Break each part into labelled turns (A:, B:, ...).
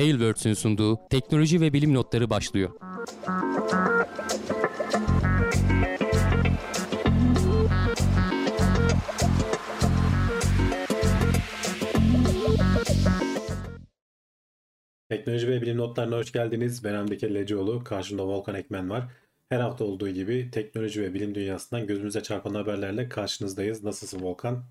A: Tailwords'ün sunduğu teknoloji ve bilim notları başlıyor.
B: Teknoloji ve bilim notlarına hoş geldiniz. Ben Hamdi Kellecioğlu. Karşımda Volkan Ekmen var. Her hafta olduğu gibi teknoloji ve bilim dünyasından gözümüze çarpan haberlerle karşınızdayız. Nasılsın Volkan?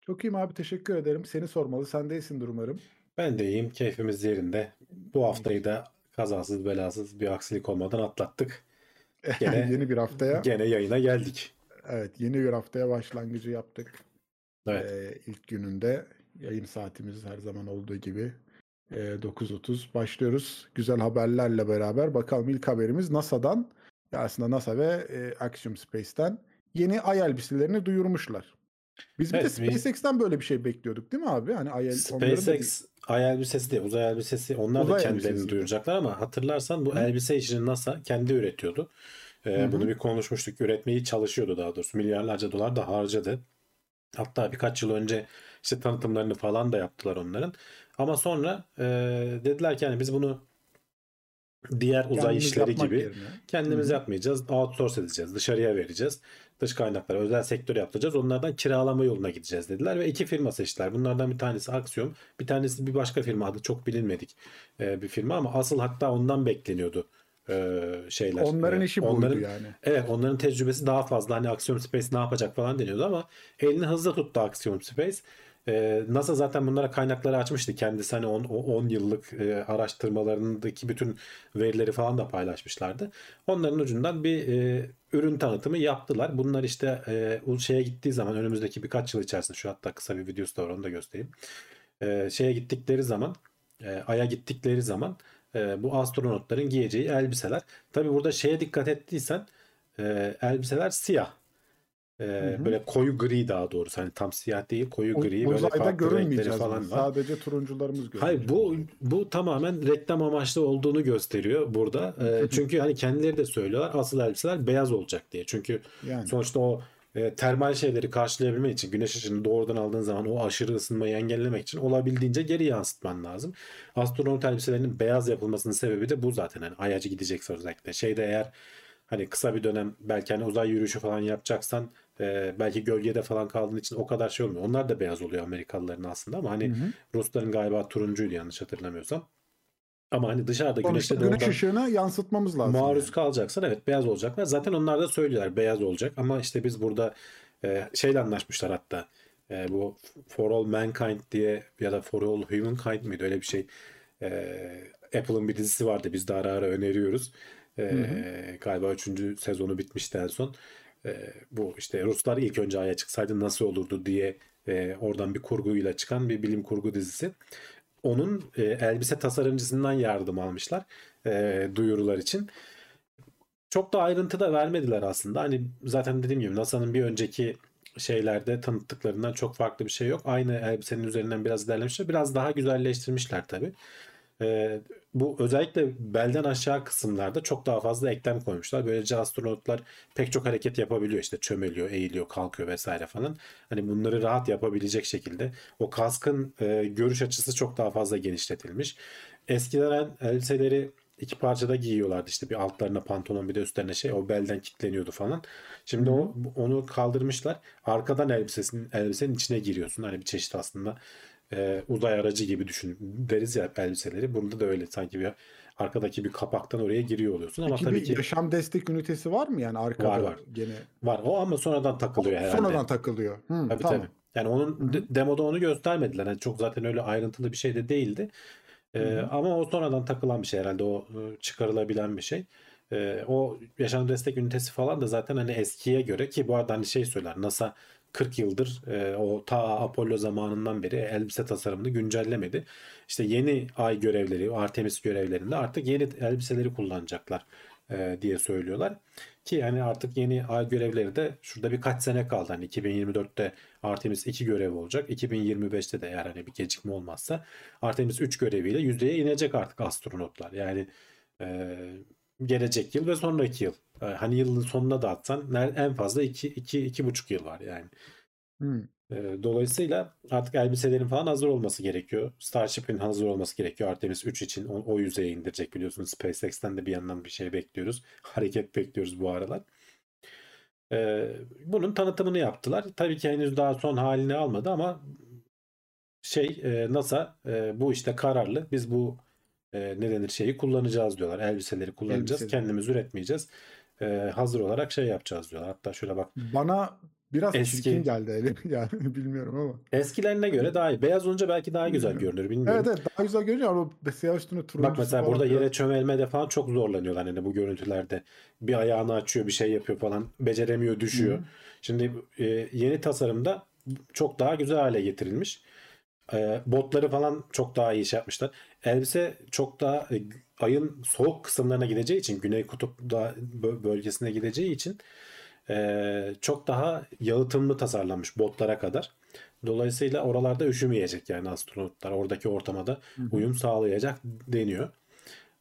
C: Çok iyiyim abi teşekkür ederim. Seni sormalı. Sen de iyisindir umarım.
B: Ben de iyiyim. Keyfimiz yerinde. Bu haftayı da kazasız belasız bir aksilik olmadan atlattık.
C: Gene, yeni bir haftaya.
B: Gene yayına geldik.
C: Evet yeni bir haftaya başlangıcı yaptık.
B: Evet.
C: Ee, ilk gününde yayın saatimiz her zaman olduğu gibi e, 9.30 başlıyoruz. Güzel haberlerle beraber bakalım ilk haberimiz NASA'dan. Aslında NASA ve e, Axiom Space'ten yeni ay elbiselerini duyurmuşlar. Biz bir
B: Evet,
C: de SpaceX'ten böyle bir şey bekliyorduk değil mi abi? Hani el- onların da
B: SpaceX ay elbisesi değil, uzay elbisesi onlar da
C: Uzay
B: kendilerini
C: elbisesi.
B: duyuracaklar ama hatırlarsan bu
C: Hı.
B: elbise işini NASA kendi üretiyordu. Ee,
C: Hı hı.
B: bunu bir konuşmuştuk. Üretmeyi çalışıyordu daha doğrusu. Milyarlarca dolar da harcadı. Hatta birkaç yıl önce işte tanıtımlarını falan da yaptılar onların. Ama sonra e, dediler ki hani biz bunu diğer uzay
C: kendimiz
B: işleri gibi
C: yerine.
B: kendimiz
C: Hı hı.
B: yapmayacağız. Outsource edeceğiz. Dışarıya vereceğiz. Dış kaynaklara özel sektör yaptıracağız. Onlardan kiralama yoluna gideceğiz dediler ve iki firma seçtiler. Bunlardan bir tanesi Axiom, bir tanesi bir başka firma adı çok bilinmedik e, bir firma ama asıl hatta ondan bekleniyordu e, şeyler.
C: Onların
B: E,
C: işi buydu
B: onların,
C: yani.
B: Evet onların tecrübesi daha fazla. Hani Axiom Space ne yapacak falan deniyordu ama elini hızlı tuttu Axiom Space. Ee, NASA zaten bunlara kaynakları açmıştı. Kendisi hani 10 yıllık e, araştırmalarındaki bütün verileri falan da paylaşmışlardı. Onların ucundan bir e, ürün tanıtımı yaptılar. Bunlar işte e, şeye gittiği zaman önümüzdeki birkaç yıl içerisinde şu hatta kısa bir videosu da var onu da göstereyim. E, şeye gittikleri zaman Ay'a gittikleri zaman bu astronotların giyeceği elbiseler. Tabi burada şeye dikkat ettiysen elbiseler siyah. E,
C: hı.
B: Böyle koyu gri daha doğrusu. Hani tam siyah değil koyu gri böyle
C: Uzayda
B: farklı renkleri
C: görünmeyeceğiz
B: falan var.
C: Sadece turuncularımız görünecek.
B: Hayır bu bu tamamen reklam amaçlı olduğunu gösteriyor burada. E, çünkü hani kendileri de söylüyorlar asıl elbiseler beyaz olacak diye. Çünkü
C: yani.
B: sonuçta o e, termal şeyleri karşılayabilmek için güneş ışığını doğrudan aldığın zaman o aşırı ısınmayı engellemek için olabildiğince geri yansıtman lazım. Astronot elbiselerinin beyaz yapılmasının sebebi de bu zaten. Hani ayaca gidecekse özellikle. Şeyde eğer hani kısa bir dönem belki hani uzay yürüyüşü falan yapacaksan e, belki gölgede falan kaldığın için o kadar şey olmuyor. Onlar da beyaz oluyor Amerikalıların aslında ama hani
C: Hı hı.
B: Rusların galiba turuncuydu yanlış hatırlamıyorsam. Ama hani dışarıda
C: Sonuçta
B: güneşte
C: güneş
B: doğrudan
C: ışığına yansıtmamız lazım.
B: maruz
C: yani.
B: kalacaksan evet beyaz olacaklar. Zaten onlar da söylüyorlar beyaz olacak ama işte biz burada e, şeyle anlaşmışlar hatta. E, bu For All Mankind diye ya da For All Humankind mıydı öyle bir şey. E, Apple'ın bir dizisi vardı biz de ara ara öneriyoruz. E, Galiba 3. sezonu bitmişti en son. E, bu işte Ruslar ilk önce Ay'a çıksaydı nasıl olurdu diye e, oradan bir kurguyla çıkan bir bilim kurgu dizisi. Onun e, elbise tasarımcısından yardım almışlar e, duyurular için. Çok da ayrıntı da vermediler aslında. Hani zaten dediğim gibi NASA'nın bir önceki şeylerde tanıttıklarından çok farklı bir şey yok. Aynı elbisenin üzerinden biraz ilerlemişler. Biraz daha güzelleştirmişler tabii. Ee, bu özellikle belden aşağı kısımlarda çok daha fazla eklem koymuşlar. Böylece astronotlar pek çok hareket yapabiliyor. İşte çömeliyor, eğiliyor, kalkıyor vesaire falan. Hani bunları rahat yapabilecek şekilde. O kaskın e, görüş açısı çok daha fazla genişletilmiş. Eskiden elbiseleri iki parçada giyiyorlardı işte bir altlarına pantolon bir de üstlerine şey o belden kilitleniyordu falan. Şimdi o onu kaldırmışlar. Arkadan elbisesinin elbisenin içine giriyorsun. Hani bir çeşit aslında e, uzay aracı gibi düşün deriz ya elbiseleri. Bunda da öyle sanki bir arkadaki bir kapaktan oraya giriyor oluyorsun ama
C: Peki
B: tabii
C: bir
B: ki
C: yaşam destek ünitesi var mı yani arkada
B: Var, var.
C: gene?
B: var o ama sonradan takılıyor herhalde.
C: Sonradan takılıyor. Hı,
B: Tabii
C: tamam.
B: tabii. Yani onun de- demoda onu göstermediler. Yani çok zaten öyle ayrıntılı bir şey de değildi. Ee, ama o sonradan takılan bir şey herhalde. O e, çıkarılabilen bir şey. Ee, o yaşam destek ünitesi falan da zaten hani eskiye göre ki bu arada hani şey söyler NASA 40 yıldır e, o ta Apollo zamanından beri elbise tasarımını güncellemedi. İşte yeni ay görevleri, Artemis görevlerinde artık yeni elbiseleri kullanacaklar e, diye söylüyorlar. Ki hani artık yeni ay görevleri de şurada birkaç sene kaldı. Hani 2024'te Artemis 2 görev olacak. 2025'te de eğer hani bir gecikme olmazsa Artemis 3 göreviyle yüzdeye inecek artık astronotlar. Yani e, gelecek yıl ve sonraki yıl. E, hani yılın sonuna da atsan en fazla 2 2 2,5 yıl var yani.
C: Hı.
B: E, dolayısıyla artık elbiselerin falan hazır olması gerekiyor. Starship'in hazır olması gerekiyor Artemis 3 için. O, o yüzeye indirecek biliyorsunuz. SpaceX'ten de bir yandan bir şey bekliyoruz. Hareket bekliyoruz bu aralar. E, bunun tanıtımını yaptılar. Tabii ki henüz daha son halini almadı ama şey e, NASA e, bu işte kararlı. Biz bu e, ne denir şeyi kullanacağız diyorlar. Elbiseleri kullanacağız.
C: Elbiseleri.
B: Kendimiz üretmeyeceğiz. E, hazır olarak şey yapacağız diyorlar. Hatta şöyle bak.
C: Bana biraz
B: Eski-
C: çirkin geldi yani bilmiyorum ama.
B: Eskilerine göre daha iyi. Beyaz olunca belki daha güzel
C: Bilmiyorum.
B: görünür. Bilmiyorum.
C: Evet evet daha güzel görünüyor ama siyah üstüne turuncu.
B: Bak mesela burada yere çömelmede falan çok zorlanıyorlar hani bu görüntülerde. Bir ayağını açıyor, bir şey yapıyor falan. Beceremiyor, düşüyor. Şimdi e, yeni tasarımda çok daha güzel hale getirilmiş. E, botları falan çok daha iyi şey yapmışlar. Elbise çok daha e, ayın soğuk kısımlarına gideceği için, Güney Kutup da bö- bölgesine gideceği için e, çok daha yalıtımlı tasarlanmış botlara kadar. Dolayısıyla oralarda üşümeyecek yani astronotlar. Oradaki ortama da uyum sağlayacak deniyor.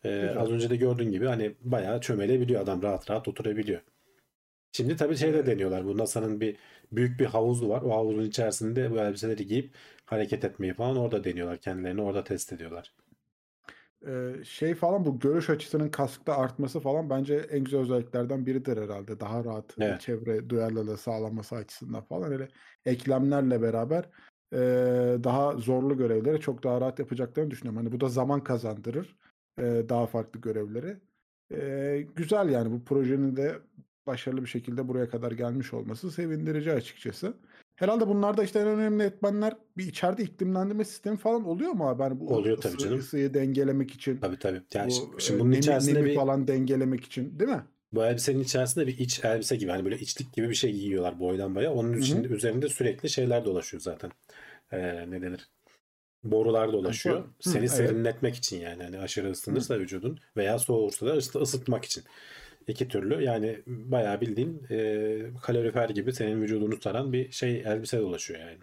B: Ee, az önce de gördüğün gibi hani bayağı çömelebiliyor adam rahat rahat oturabiliyor. Şimdi tabii şey de deniyorlar. Bu NASA'nın bir büyük bir havuzu var. O havuzun içerisinde bu elbiseleri giyip hareket etmeyi falan orada deniyorlar. Kendilerini orada test ediyorlar.
C: Ee, şey falan bu görüş açısının kaskta artması falan bence en güzel özelliklerden biridir herhalde. Daha rahat
B: Evet.
C: çevre duyarlılığı sağlanması açısından falan öyle eklemlerle beraber e, daha zorlu görevleri çok daha rahat yapacaklarını düşünüyorum. Hani bu da zaman kazandırır e, daha farklı görevleri. E, güzel yani bu projenin de başarılı bir şekilde buraya kadar gelmiş olması sevindirici açıkçası. Herhalde bunlarda işte en önemli etmenler bir içeride iklimlendirme sistemi falan oluyor mu abi? Yani bu
B: Oluyor tabii
C: ısı-
B: canım.
C: ısıyı dengelemek için.
B: Tabii tabii. Yani
C: Bu,
B: şimdi,
C: e,
B: bunun
C: nemi-
B: içerisinde
C: nemi
B: bir
C: falan dengelemek için değil mi?
B: bu elbisenin içerisinde bir iç elbise gibi hani böyle içlik gibi bir şey giyiyorlar boydan boya. Onun için üzerinde sürekli şeyler dolaşıyor zaten. Ee, ne denir? Borular dolaşıyor.
C: Hı,
B: Seni
C: evet.
B: serinletmek için yani. Hani aşırı ısınırsa vücudun veya soğursa da ısı- ısıtmak için. İki türlü yani bayağı bildiğin e, kalorifer gibi senin vücudunu saran bir şey elbise dolaşıyor yani.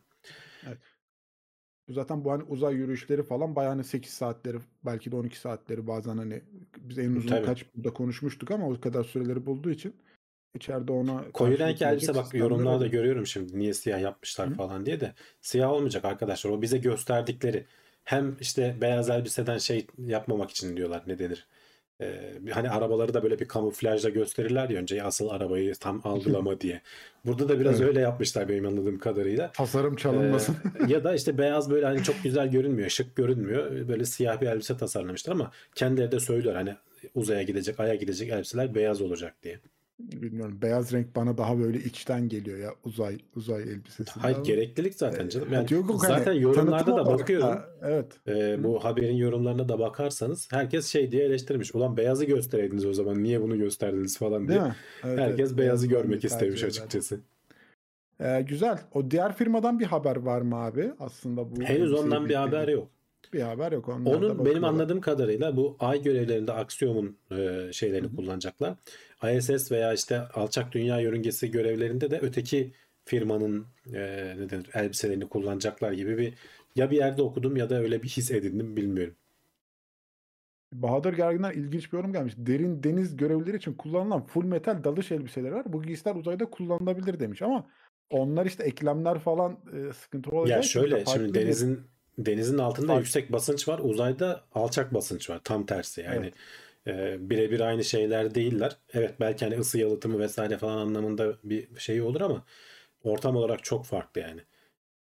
C: Bu Zaten bu hani uzay yürüyüşleri falan bayağı hani 8 saatleri belki de 12 saatleri bazen hani biz en uzun
B: Tabii.
C: kaç burada konuşmuştuk ama o kadar süreleri bulduğu için içeride ona
B: Koyu renk elbise bak yorumlarda
C: oluyor.
B: görüyorum şimdi niye siyah yapmışlar
C: Hı.
B: falan diye de siyah olmayacak arkadaşlar o bize gösterdikleri hem işte beyaz elbiseden şey yapmamak için diyorlar ne denir Ee, hani arabaları da böyle bir kamuflajla gösterirler ya önce asıl arabayı tam algılama diye. Burada da biraz
C: Evet.
B: öyle yapmışlar benim anladığım kadarıyla.
C: Tasarım çalınmasın.
B: Ee, ya da işte beyaz böyle hani çok güzel görünmüyor, şık görünmüyor. Böyle siyah bir elbise tasarlamışlar ama kendileri de söylüyor hani uzaya gidecek, aya gidecek elbiseler beyaz olacak diye.
C: Bilmiyorum. Beyaz renk bana daha böyle içten geliyor ya uzay uzay elbisesi.
B: Hayır gereklilik zaten canım. Yani
C: Yok, yok, hani
B: zaten yorumlarda
C: tanıtım
B: da bakıyorum.
C: evet.
B: Ee, bu haberin yorumlarına da bakarsanız herkes şey diye eleştirmiş. Ulan beyazı göstereydiniz o zaman niye bunu gösterdiniz falan diye.
C: Evet,
B: Herkes
C: evet.
B: beyazı
C: Beyaz
B: görmek istemiş açıkçası.
C: Ee, güzel. O diğer firmadan bir haber var mı abi? Aslında bu
B: Henüz ondan bir haber yok.
C: Bir haber yok.
B: Onun benim anladığım kadarıyla bu ay görevlerinde Axiom'un e, şeylerini kullanacaklar. ISS veya işte alçak dünya yörüngesi görevlerinde de öteki firmanın e, ne denir, elbiselerini kullanacaklar gibi bir ya bir yerde okudum ya da öyle bir his edindim bilmiyorum.
C: Bahadır Gergin'den ilginç bir yorum gelmiş. Derin deniz görevlileri için kullanılan full metal dalış elbiseleri var. Bu giysiler uzayda kullanılabilir demiş ama onlar işte eklemler falan e, sıkıntı olacağı
B: Ya şöyle şimdi
C: bir-
B: denizin denizin altında
C: Fark-
B: yüksek basınç var, uzayda alçak basınç var. Tam tersi yani. E, birebir aynı şeyler değiller. Evet belki hani ısı yalıtımı vesaire falan anlamında bir şey olur ama ortam olarak çok farklı yani.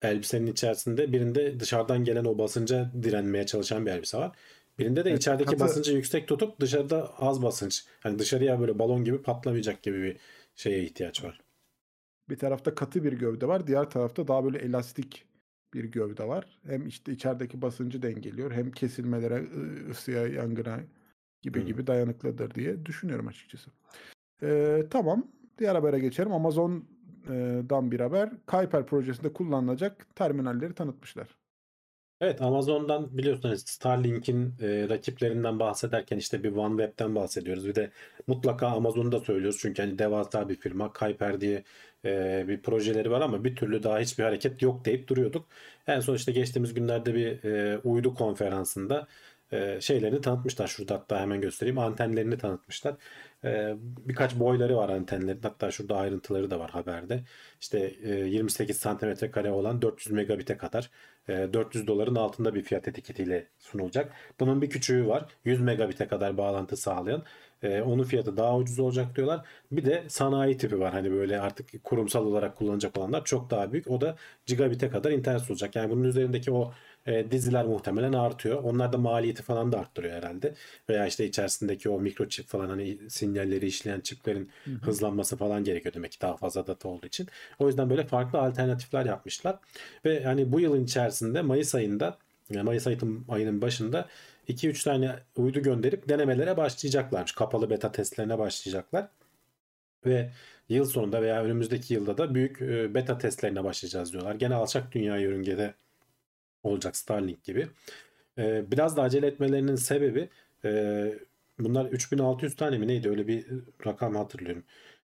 B: Elbisenin içerisinde birinde dışarıdan gelen o basınca direnmeye çalışan bir elbise var. Birinde de
C: Evet,
B: içerideki
C: katı-
B: basıncı yüksek tutup dışarıda az basınç. Hani dışarıya böyle balon gibi patlamayacak gibi bir şeye ihtiyaç var.
C: Bir tarafta katı bir gövde var. Diğer tarafta daha böyle elastik bir gövde var. Hem işte içerideki basıncı dengeliyor. Hem kesilmelere, ısıya, yangına gibi
B: Hı.
C: gibi dayanıklıdır diye düşünüyorum açıkçası. Ee, tamam. Diğer habere geçelim. Amazon'dan bir haber. Kuiper projesinde kullanılacak terminalleri tanıtmışlar.
B: Evet Amazon'dan biliyorsunuz Starlink'in e, rakiplerinden bahsederken işte bir OneWeb'den bahsediyoruz. Bir de mutlaka Amazon'u da söylüyoruz. Çünkü hani devasa bir firma Kuiper diye e, bir projeleri var ama bir türlü daha hiçbir hareket yok deyip duruyorduk. En son işte geçtiğimiz günlerde bir e, uydu konferansında e, şeylerini tanıtmışlar. Şurada hatta hemen göstereyim. Antenlerini tanıtmışlar. E, birkaç boyları var antenlerin. Hatta şurada ayrıntıları da var haberde. İşte e, 28 santimetre kare olan 400 megabit'e kadar e, 400 doların altında bir fiyat etiketiyle sunulacak. Bunun bir küçüğü var. 100 megabit'e kadar bağlantı sağlayan. E, onun fiyatı daha ucuz olacak diyorlar. Bir de sanayi tipi var. Hani böyle artık kurumsal olarak kullanacak olanlar çok daha büyük. O da gigabit'e kadar internet olacak. Yani bunun üzerindeki o e, diziler muhtemelen artıyor. Onlar da maliyeti falan da arttırıyor herhalde. Veya işte içerisindeki o mikroçip falan hani sinyalleri işleyen çiplerin hızlanması falan gerekiyor demek ki daha fazla data olduğu için. O yüzden böyle farklı alternatifler yapmışlar. Ve hani bu yılın içerisinde Mayıs ayında yani Mayıs ayının, ayının başında 2-3 tane uydu gönderip denemelere başlayacaklarmış. Kapalı beta testlerine başlayacaklar. Ve yıl sonunda veya önümüzdeki yılda da büyük e, beta testlerine başlayacağız diyorlar. Gene alçak dünya yörüngede olacak Starlink gibi. E, biraz da acele etmelerinin sebebi e, bunlar 3600 tane mi neydi öyle bir rakam hatırlıyorum.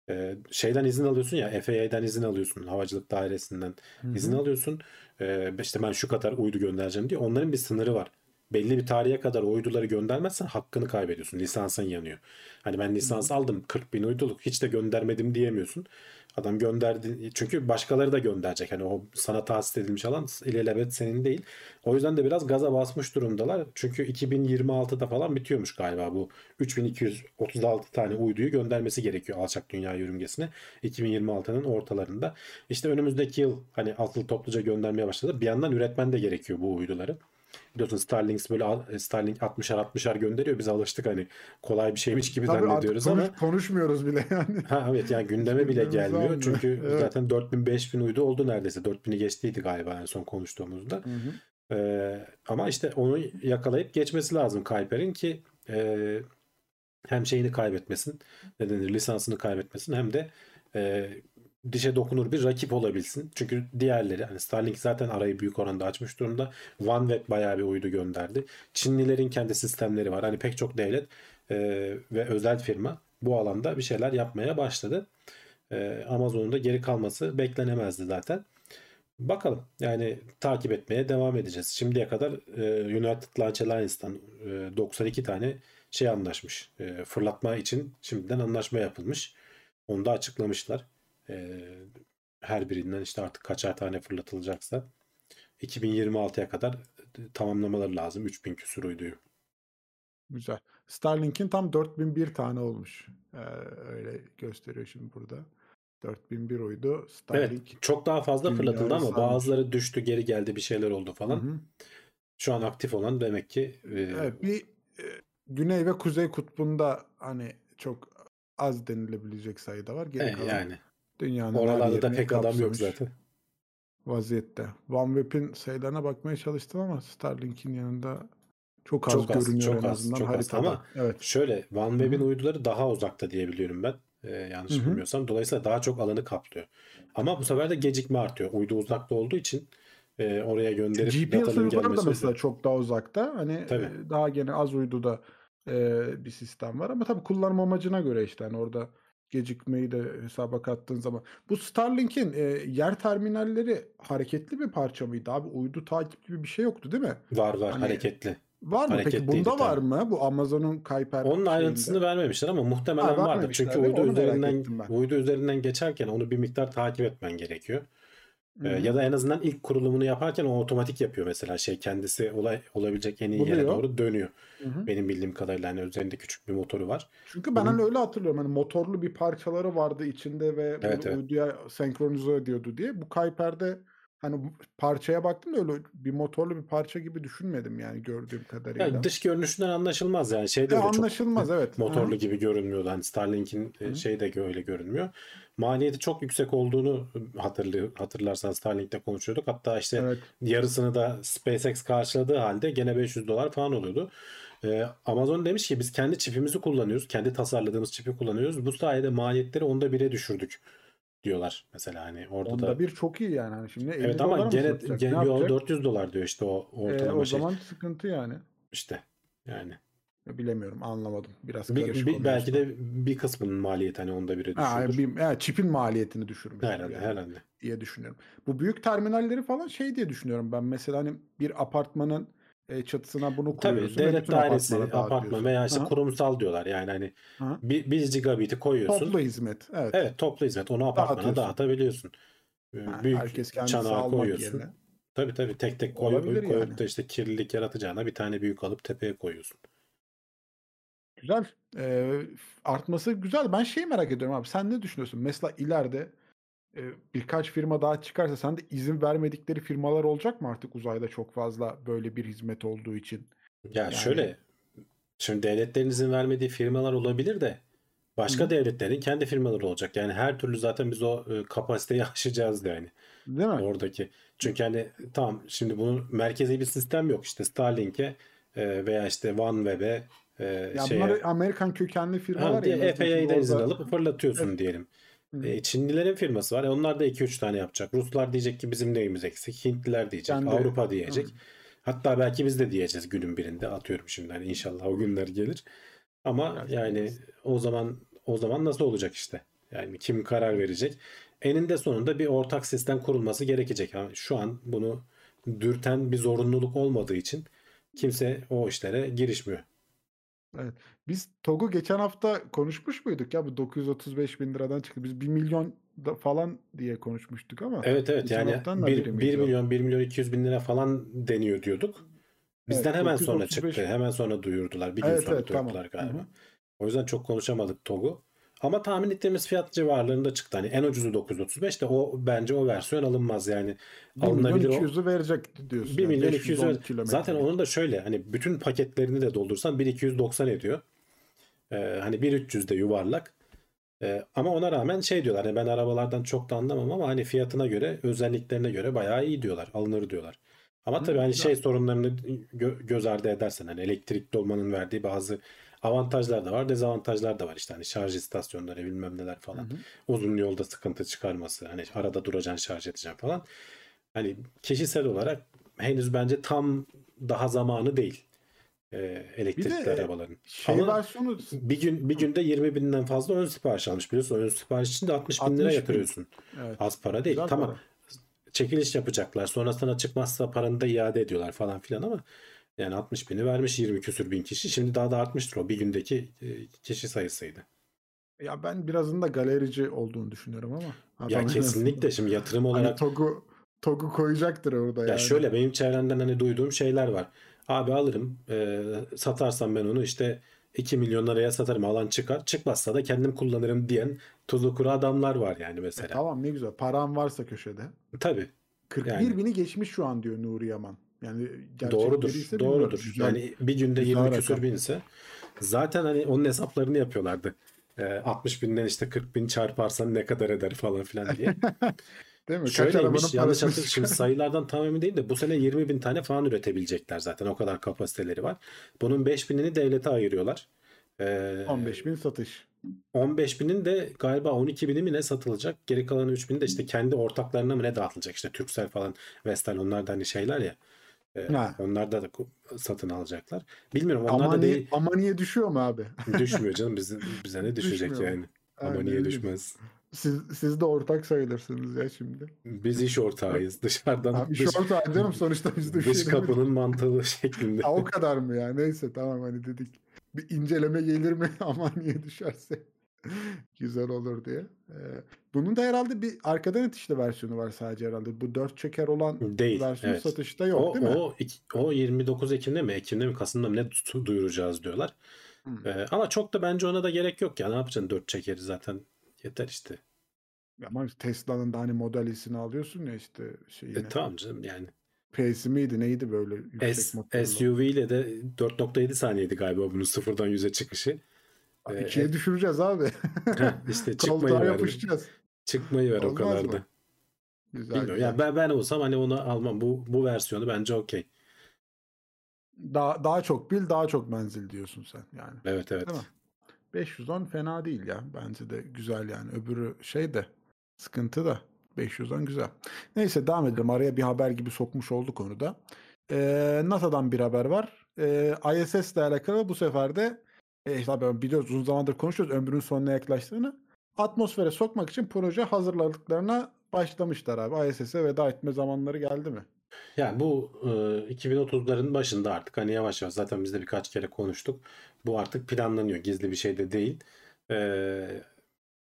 B: E, şeyden izin alıyorsun ya FAA'den izin alıyorsun havacılık dairesinden izin alıyorsun. E, işte ben şu kadar uydu göndereceğim diye onların bir sınırı var. Belli bir tarihe kadar uyduları göndermezsen hakkını kaybediyorsun. Lisansın yanıyor. Hani ben lisans aldım 40 bin uyduluk hiç de göndermedim diyemiyorsun. Adam gönderdi çünkü başkaları da gönderecek. Hani o sana tahsis edilmiş alan ilelebet senin değil. O yüzden de biraz gaza basmış durumdalar. Çünkü 2026'da falan bitiyormuş galiba bu 3236 tane uyduyu göndermesi gerekiyor alçak dünya yörüngesine. 2026'nın ortalarında. İşte önümüzdeki yıl hani asıl topluca göndermeye başladı. Bir yandan üretmen de gerekiyor bu uyduları. Biliyorsun Starlink böyle al- Starlink 60'ar 60'ar gönderiyor. Biz alıştık hani kolay bir şeymiş gibi
C: Tabii
B: zannediyoruz
C: konuş-
B: ama
C: konuşmuyoruz bile yani.
B: Ha evet yani gündeme bile gelmiyor.
C: almıyor.
B: Çünkü
C: Evet.
B: zaten 4000 5000 uydu oldu neredeyse. 4000'i geçtiydi galiba en son konuştuğumuzda. Ee, ama işte onu yakalayıp geçmesi lazım Kuiper'in ki e, hem şeyini kaybetmesin, ne denir lisansını kaybetmesin hem de e, dişe dokunur bir rakip olabilsin. Çünkü diğerleri hani Starlink zaten arayı büyük oranda açmış durumda. OneWeb bayağı bir uydu gönderdi. Çinlilerin kendi sistemleri var. Hani pek çok devlet e, ve özel firma bu alanda bir şeyler yapmaya başladı. E, Amazon'un da geri kalması beklenemezdi zaten. Bakalım yani takip etmeye devam edeceğiz. Şimdiye kadar e, United Launch Alliance'dan e, 92 tane şey anlaşmış. E, fırlatma için şimdiden anlaşma yapılmış. Onu da açıklamışlar. E, her birinden işte artık kaçar tane fırlatılacaksa 2026'ya kadar tamamlamaları lazım. 3000 küsur uyduyu.
C: Güzel. Starlink'in tam 4001 tane olmuş. Ee, öyle gösteriyor şimdi burada. 4001 uydu.
B: Evet
C: Starlink.
B: çok daha fazla fırlatıldı ama
C: sarmış.
B: bazıları düştü geri geldi bir şeyler oldu falan.
C: Hı hı.
B: Şu an aktif olan demek ki e,
C: Evet, bir e, Güney ve Kuzey Kutbu'nda hani çok az denilebilecek sayıda var. Geri
B: e,
C: kalan
B: yani
C: dünyanın
B: oralarda da pek adam yok zaten.
C: Vaziyette. OneWeb'in sayılarına bakmaya çalıştım ama Starlink'in yanında çok az
B: Çok az,
C: görünüyor
B: çok
C: en
B: az,
C: azından
B: çok az.
C: haritada.
B: Ama
C: evet.
B: Şöyle OneWeb'in uyduları daha uzakta diye biliyorum ben. Ee, yanlış
C: Hı hı.
B: bilmiyorsam. Dolayısıyla daha çok alanı kaplıyor. Ama bu sefer de gecikme artıyor. Uydu uzakta olduğu için e, oraya gönderip
C: GPS uyduları da mesela
B: uzun.
C: çok daha uzakta. Hani
B: Tabii.
C: e, daha gene az uyduda e, bir sistem var ama tabii kullanım amacına göre işte hani orada gecikmeyi de hesaba kattığın zaman. Bu Starlink'in e, yer terminalleri hareketli bir parça mıydı abi? Uydu takip gibi bir şey yoktu değil mi?
B: Var var
C: Hani
B: hareketli.
C: Var mı? Peki bunda var
B: tabii.
C: mı? Bu Amazon'un Kuiper
B: Onun
C: şeyinde.
B: ayrıntısını vermemişler ama muhtemelen
C: Ha,
B: vardır. Çünkü uydu üzerinden uydu üzerinden geçerken onu bir miktar takip etmen gerekiyor.
C: Hı
B: Ee, ya da en azından ilk kurulumunu yaparken o otomatik yapıyor mesela şey kendisi olay olabilecek en iyi yere
C: Buluyor.
B: doğru dönüyor.
C: Hı hı.
B: Benim bildiğim kadarıyla hani üzerinde küçük bir motoru var.
C: Çünkü ben
B: Bunun-
C: hani öyle hatırlıyorum. Hani motorlu bir parçaları vardı içinde ve
B: Evet, evet.
C: uyduya senkronize ediyordu diye. Bu Kuiper'de hani bu parçaya baktım da öyle bir motorlu bir parça gibi düşünmedim yani gördüğüm kadarıyla.
B: Yani dış görünüşünden anlaşılmaz yani şey de
C: E,
B: öyle çok
C: anlaşılmaz evet.
B: motorlu
C: Hı.
B: gibi görünmüyordu. Hani Starlink'in e,
C: Hı.
B: şey de öyle görünmüyor. Maliyeti çok yüksek olduğunu hatırlı, hatırlarsan Starlink'te konuşuyorduk. Hatta işte
C: Evet.
B: yarısını da SpaceX karşıladığı halde gene 500 dolar falan oluyordu. Ee, Amazon demiş ki biz kendi çipimizi kullanıyoruz. Kendi tasarladığımız çipi kullanıyoruz. Bu sayede maliyetleri onda bire düşürdük diyorlar. Mesela hani orada
C: Onda
B: da
C: bir çok iyi yani. Hani şimdi 50
B: evet ama gene, gene
C: Ne
B: yo,
C: yapacak?
B: 400 dolar diyor işte o
C: E,
B: ortalama
C: o
B: şey.
C: zaman sıkıntı yani.
B: İşte yani
C: Bilemiyorum anlamadım. Biraz
B: bir, bir-
C: o
B: belki de bir kısmının maliyeti hani onda bire
C: Ha,
B: düşürdür.
C: bir, yani çipin maliyetini düşürmüş.
B: Herhalde
C: yani.
B: herhalde.
C: diye düşünüyorum. Bu büyük terminalleri falan şey diye düşünüyorum ben. Mesela hani bir apartmanın e, çatısına bunu
B: Tabii
C: koyuyorsun. ve
B: devlet dairesi, apartman veya işte
C: Aha,
B: kurumsal diyorlar. Yani hani
C: aha.
B: bir, bir gigabit'i koyuyorsun.
C: Toplu hizmet. Evet.
B: Evet toplu hizmet. Onu apartmana dağıtabiliyorsun. Ee,
C: Ha,
B: Büyük
C: herkes
B: çanağa koyuyorsun.
C: yerine.
B: Tabii tabii tek tek koy, koyup
C: yani.
B: da işte kirlilik yaratacağına bir tane büyük alıp tepeye koyuyorsun.
C: Güzel. Ee, artması güzel. Ben şeyi merak ediyorum abi. Sen ne düşünüyorsun? Mesela ileride birkaç firma daha çıkarsa sen de izin vermedikleri firmalar olacak mı artık uzayda çok fazla böyle bir hizmet olduğu için?
B: Ya
C: Yani-
B: şöyle şimdi devletlerin izin vermediği firmalar olabilir de başka
C: Hı.
B: devletlerin kendi firmaları olacak. Yani her türlü zaten biz o e, kapasiteyi aşacağız yani.
C: Değil mi?
B: Oradaki. Çünkü hani tamam şimdi bunun merkezi bir sistem yok. İşte Starlink'e e, veya işte OneWeb'e e,
C: Ya
B: şeye
C: bunlar Amerikan kökenli
B: ha,
C: firmalar
B: diye
C: ya.
B: FAA'den izin alıp fırlatıyorsun
C: Evet.
B: diyelim. E, Çinlilerin firması var. E, onlar da 2-3 tane yapacak. Ruslar diyecek ki bizim neyimiz eksik. Hintliler diyecek.
C: Kendi-
B: Avrupa diyecek.
C: Hı.
B: Hatta belki biz de diyeceğiz günün birinde. Atıyorum şimdi hani inşallah o günler gelir. Ama
C: Gerçekten
B: yani
C: biz-
B: o zaman o zaman nasıl olacak işte? Yani kim karar verecek? Eninde sonunda bir ortak sistem kurulması gerekecek. Ama şu an bunu dürten bir zorunluluk olmadığı için kimse o işlere girişmiyor.
C: Biz TOG'u geçen hafta konuşmuş muyduk ya? Bu 935 bin liradan çıktı. Biz 1 milyon da falan diye konuşmuştuk ama.
B: Evet evet yani
C: haftanın da
B: 1,
C: biri miydi o?
B: milyon 1 milyon 200 bin lira falan deniyor diyorduk. Bizden
C: Evet,
B: hemen sonra
C: 935
B: çıktı. Hemen sonra duyurdular. Bir gün
C: Evet,
B: sonra
C: evet, tamam.
B: duyurdular
C: hı.
B: galiba. O yüzden çok konuşamadık TOG'u. Ama tahmin ettiğimiz fiyat civarlarında çıktı. Hani en ucuzu 935 de o bence o versiyon alınmaz yani.
C: 1 milyon
B: Alınabilir o.
C: 200'ü verecek diyorsun.
B: 1
C: yani,
B: milyon
C: 510
B: 200
C: kilometre.
B: zaten onun da şöyle hani bütün paketlerini de doldursan 1290 ediyor. Ee, hani 1300 de yuvarlak. Ee, ama ona rağmen şey diyorlar hani ben arabalardan çok da anlamam ama hani fiyatına göre özelliklerine göre bayağı iyi diyorlar. Alınır diyorlar. Ama tabii hani şey sorunlarını gö- göz ardı edersen hani elektrikli olmanın verdiği bazı avantajlar da var, dezavantajlar da var. İşte hani şarj istasyonları bilmem neler falan.
C: Hı hı.
B: Uzun yolda sıkıntı çıkarması, hani arada duracaksın şarj edeceksin falan. Hani kişisel olarak henüz bence tam daha zamanı değil e, elektrikli
C: e,
B: arabaların.
C: Şey
B: Ama
C: versiyonu
B: bir gün bir günde 20 binden fazla ön sipariş almış biliyorsun. Ön sipariş için de 60 bin
C: 60
B: lira
C: bin.
B: yatırıyorsun.
C: evet.
B: Az para değil.
C: Güzel
B: tamam
C: para.
B: çekiliş yapacaklar. Sonrasında çıkmazsa paranı da iade ediyorlar falan filan ama yani 60 bini vermiş 20 küsür bin kişi. Şimdi daha da artmıştır o bir gündeki e, kişi sayısıydı.
C: Ya ben birazın da galerici olduğunu düşünüyorum ama.
B: Ya kesinlikle şimdi yatırım
C: Hani
B: olarak
C: TOG'u TOG'u koyacaktır orada
B: Ya
C: yani.
B: şöyle benim çevremden hani duyduğum şeyler var. Abi alırım e, satarsam ben onu işte 2 milyon liraya satarım alan çıkar. Çıkmazsa da kendim kullanırım diyen tuzu kuru adamlar var yani
C: E,
B: mesela.
C: tamam ne güzel. Param varsa köşede.
B: Tabii
C: 41
B: Yani.
C: bini geçmiş şu an diyor Nuri Yaman. Yani
B: doğrudur doğrudur.
C: Güzel.
B: Yani bir günde
C: güzel
B: 20 küsür
C: rakam.
B: binse zaten hani onun hesaplarını yapıyorlardı. E, 60 binden işte 40 bin çarparsan ne kadar eder falan filan diye.
C: Değil mi?
B: Şöyleymiş yanlış
C: parasını
B: hatırlamıyorum. Şimdi sayılardan tam emin değil de bu sene 20 bin tane falan üretebilecekler zaten. O kadar kapasiteleri var. Bunun 5 binini devlete ayırıyorlar. Ee,
C: 15 bin satış.
B: 15 binin de galiba 12 bini mi ne satılacak? Geri kalan 3 bini de işte kendi ortaklarına mı ne dağıtılacak? İşte Turkcell falan, Vestel onlar da hani şeyler ya. Ee,
C: Ha.
B: onlar da, da satın alacaklar. Bilmiyorum onlar
C: Ama
B: da değil.
C: ama niye düşüyor mu abi?
B: Düşmüyor canım bize, bize ne düşecek
C: Düşmüyor
B: yani.
C: Aynen
B: niye
C: öyle.
B: düşmez?
C: Siz, siz de ortak sayılırsınız ya şimdi.
B: Biz iş ortağıyız. Dışarıdan
C: Abi
B: dış,
C: iş ortağı canım sonuçta biz de
B: dış kapının mantığı şeklinde.
C: Ha, o kadar mı ya? Neyse tamam hani dedik. Bir inceleme gelir mi? Ama niye düşerse güzel olur diye. Ee, bunun da herhalde bir arkadan itişli versiyonu var sadece herhalde. Bu dört çeker olan
B: Değil.
C: versiyon
B: Evet.
C: satışta yok
B: o,
C: değil mi?
B: o, o 29 Ekim'de mi? Ekim'de mi? Kasım'da mı ne du- duyuracağız diyorlar.
C: Hmm.
B: Ee, ama çok da bence ona da gerek yok ya. Ne yapacaksın? Dört çekeri zaten yeter işte.
C: Ama Tesla'nın da hani Model S'ini alıyorsun ya işte şeyini.
B: E, tamam canım yani.
C: Pace'i miydi neydi böyle yüksek
B: S,
C: motorlu.
B: SUV ile de 4.7 saniyeydi galiba bunun sıfırdan 100'e çıkışı.
C: Ha,
B: Ee,
C: İkiye düşüreceğiz abi.
B: İşte çıkmayı ver.
C: yapışacağız.
B: Çıkmayı ver o
C: Olmaz
B: kadar
C: mı?
B: da.
C: Güzel,
B: Bilmiyorum.
C: güzel.
B: Ya ben, ben olsam hani onu almam. Bu, bu versiyonu bence okey.
C: Daha, daha çok bil daha çok menzil diyorsun sen yani.
B: Evet evet.
C: Değil mi? 510 fena değil ya. Bence de güzel yani. Öbürü şey de sıkıntı da 510 güzel. Neyse devam edelim. Araya bir haber gibi sokmuş olduk onu da. Ee, NASA'dan bir haber var. Ee, ISS ile alakalı bu sefer de e, tabii biliyoruz uzun zamandır konuşuyoruz ömrünün sonuna yaklaştığını. Atmosfere sokmak için proje hazırladıklarına başlamışlar abi. ISS'e veda etme zamanları geldi mi?
B: Yani bu e, 2030'ların başında artık hani yavaş yavaş zaten biz de birkaç kere konuştuk. Bu artık planlanıyor. Gizli bir şey de değil. E,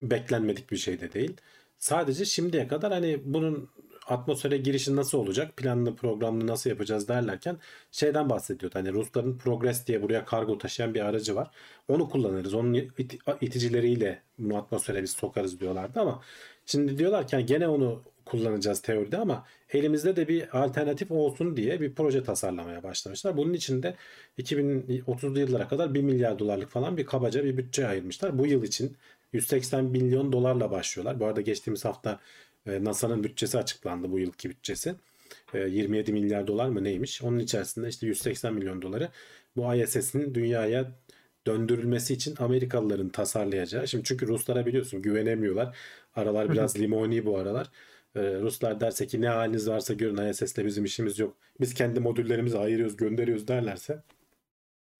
B: beklenmedik bir şey de değil. Sadece şimdiye kadar hani bunun atmosfere girişi nasıl olacak, planlı programlı nasıl yapacağız derlerken şeyden bahsediyordu. Hani Rusların Progress diye buraya kargo taşıyan bir aracı var. Onu kullanırız. Onun it- iticileriyle bunu atmosfere biz sokarız diyorlardı ama şimdi diyorlar ki gene onu kullanacağız teoride ama elimizde de bir alternatif olsun diye bir proje tasarlamaya başlamışlar. Bunun için de 2030'lu yıllara kadar 1 milyar dolarlık falan bir kabaca bir bütçe ayırmışlar. Bu yıl için 180 milyon dolarla başlıyorlar. Bu arada geçtiğimiz hafta e, NASA'nın bütçesi açıklandı bu yılki bütçesi. 27 e, milyar dolar mı neymiş? Onun içerisinde işte 180 milyon doları bu ISS'in dünyaya döndürülmesi için Amerikalıların tasarlayacağı. Şimdi çünkü Ruslara biliyorsun güvenemiyorlar. Aralar biraz limoni bu aralar. Ee, Ruslar derse ki ne haliniz varsa görün ISS'le bizim işimiz yok. Biz kendi modüllerimizi ayırıyoruz gönderiyoruz derlerse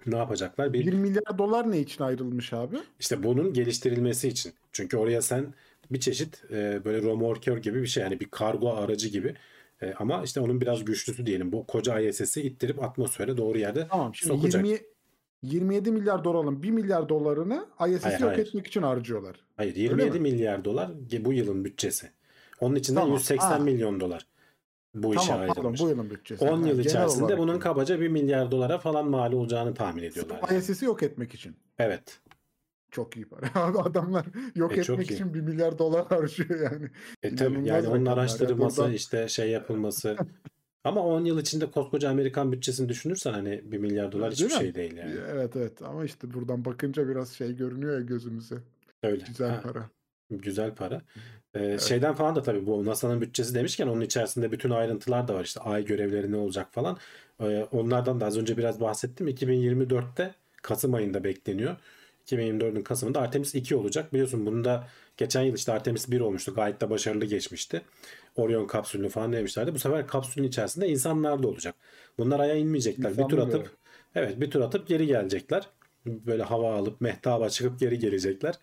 B: ne yapacaklar?
C: Bir, 1 milyar dolar ne için ayrılmış abi?
B: İşte bunun geliştirilmesi için. Çünkü oraya sen bir çeşit e, böyle romorkör gibi bir şey yani bir kargo aracı gibi e, ama işte onun biraz güçlüsü diyelim. Bu koca ISS'i ittirip atmosfere doğru yerde
C: tamam, şimdi
B: sokacak.
C: 20, 27 milyar doların 1 milyar dolarını ISS'i yok
B: hayır.
C: etmek için harcıyorlar.
B: Hayır 27 milyar dolar bu yılın bütçesi. Onun içinden
C: Tamam,
B: 180
C: ha.
B: milyon dolar bu işe
C: Tamam pardon
B: ayrılmış.
C: bu yılın bütçesi.
B: 10
C: Yani
B: yıl içerisinde bunun kabaca 1 milyar dolara falan mal olacağını tahmin ediyorlar. Yani.
C: ISS'i yok etmek için.
B: Evet.
C: Çok iyi para. Abi adamlar yok
B: E,
C: etmek için 1 milyar dolar harcıyor yani.
B: E tabii yani onun araştırılması
C: Buradan-
B: işte şey yapılması. Ama 10 yıl içinde koskoca Amerikan bütçesini düşünürsen hani 1 milyar dolar hiçbir
C: Değil mi?
B: şey değil yani.
C: Evet evet ama işte buradan bakınca biraz şey görünüyor ya gözümüze.
B: Öyle.
C: Güzel
B: Ha,
C: para.
B: Güzel para. Ee, Şeyden falan da tabii bu NASA'nın bütçesi demişken onun içerisinde bütün ayrıntılar da var. İşte ay görevleri ne olacak falan. Ee, onlardan da az önce biraz bahsettim. 2024'te Kasım ayında bekleniyor. 2024'ün Kasım'ında Artemis 2 olacak. Biliyorsun bunu da geçen yıl işte Artemis 1 olmuştu. Gayet de başarılı geçmişti. Orion kapsülünü falan demişlerdi. Bu sefer kapsülün içerisinde insanlar da olacak. Bunlar aya inmeyecekler. bir tur atıp
C: da.
B: evet bir tur atıp geri gelecekler. Böyle hava alıp mehtaba çıkıp geri gelecekler.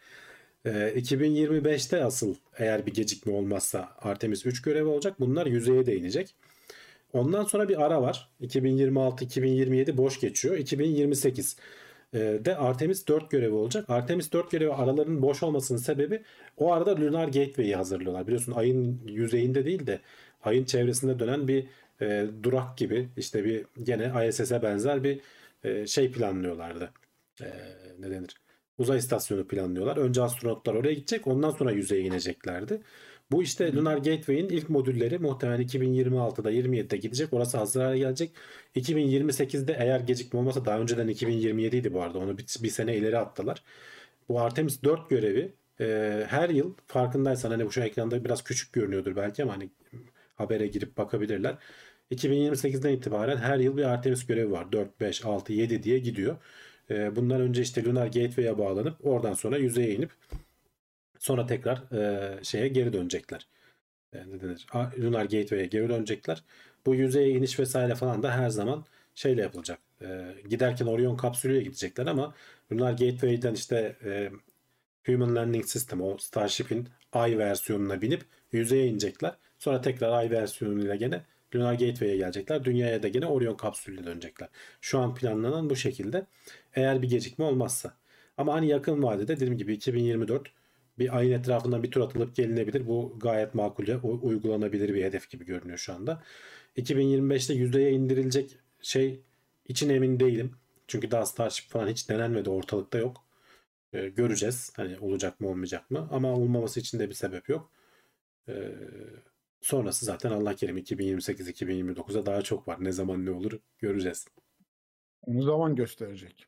B: Ee, 2025'te asıl eğer bir gecikme olmazsa Artemis 3 görevi olacak. Bunlar yüzeye değinecek. Ondan sonra bir ara var. 2026-2027 boş geçiyor. 2028 e, de Artemis 4 görevi olacak. Artemis 4 görevi aralarının boş olmasının sebebi o arada Lunar Gateway'i hazırlıyorlar. Biliyorsun ayın yüzeyinde değil de ayın çevresinde dönen bir e, durak gibi işte bir gene ISS'e benzer bir e, şey planlıyorlardı. E, ne denir? Uzay istasyonu planlıyorlar. Önce astronotlar oraya gidecek. Ondan sonra yüzeye ineceklerdi. Bu işte Lunar Gateway'in ilk modülleri muhtemelen 2026'da 27'de gidecek. Orası hazır hale gelecek. 2028'de eğer gecikme olmasa daha önceden 2027 idi bu arada. Onu bir, bir sene ileri attılar. Bu Artemis 4 görevi e, her yıl farkındaysan hani bu şu ekranda biraz küçük görünüyordur belki ama hani habere girip bakabilirler. 2028'den itibaren her yıl bir Artemis görevi var. 4, 5, 6, 7 diye gidiyor. E, bundan önce işte Lunar Gateway'e bağlanıp oradan sonra yüzeye inip sonra tekrar e, şeye geri dönecekler. E, ne denir? Lunar Gateway'e geri dönecekler. Bu yüzeye iniş vesaire falan da her zaman şeyle yapılacak. E, giderken Orion kapsülüyle gidecekler ama Lunar Gateway'den işte e, Human Landing System o Starship'in Ay versiyonuna binip yüzeye inecekler. Sonra tekrar Ay versiyonuyla gene Lunar Gateway'e gelecekler. Dünyaya da gene Orion kapsülüyle dönecekler. Şu an planlanan bu şekilde. Eğer bir gecikme olmazsa. Ama hani yakın vadede dediğim gibi 2024 bir ayın etrafından bir tur atılıp gelinebilir. Bu gayet makul ya u- uygulanabilir bir hedef gibi görünüyor şu anda. 2025'te yüzdeye indirilecek şey için emin değilim. Çünkü daha Starship falan hiç denenmedi ortalıkta yok. Ee, göreceğiz. Hani olacak mı olmayacak mı? Ama olmaması için de bir sebep yok. Ee, sonrası zaten Allah kerim 2028-2029'a daha çok var. Ne zaman ne olur göreceğiz.
C: Onu zaman gösterecek.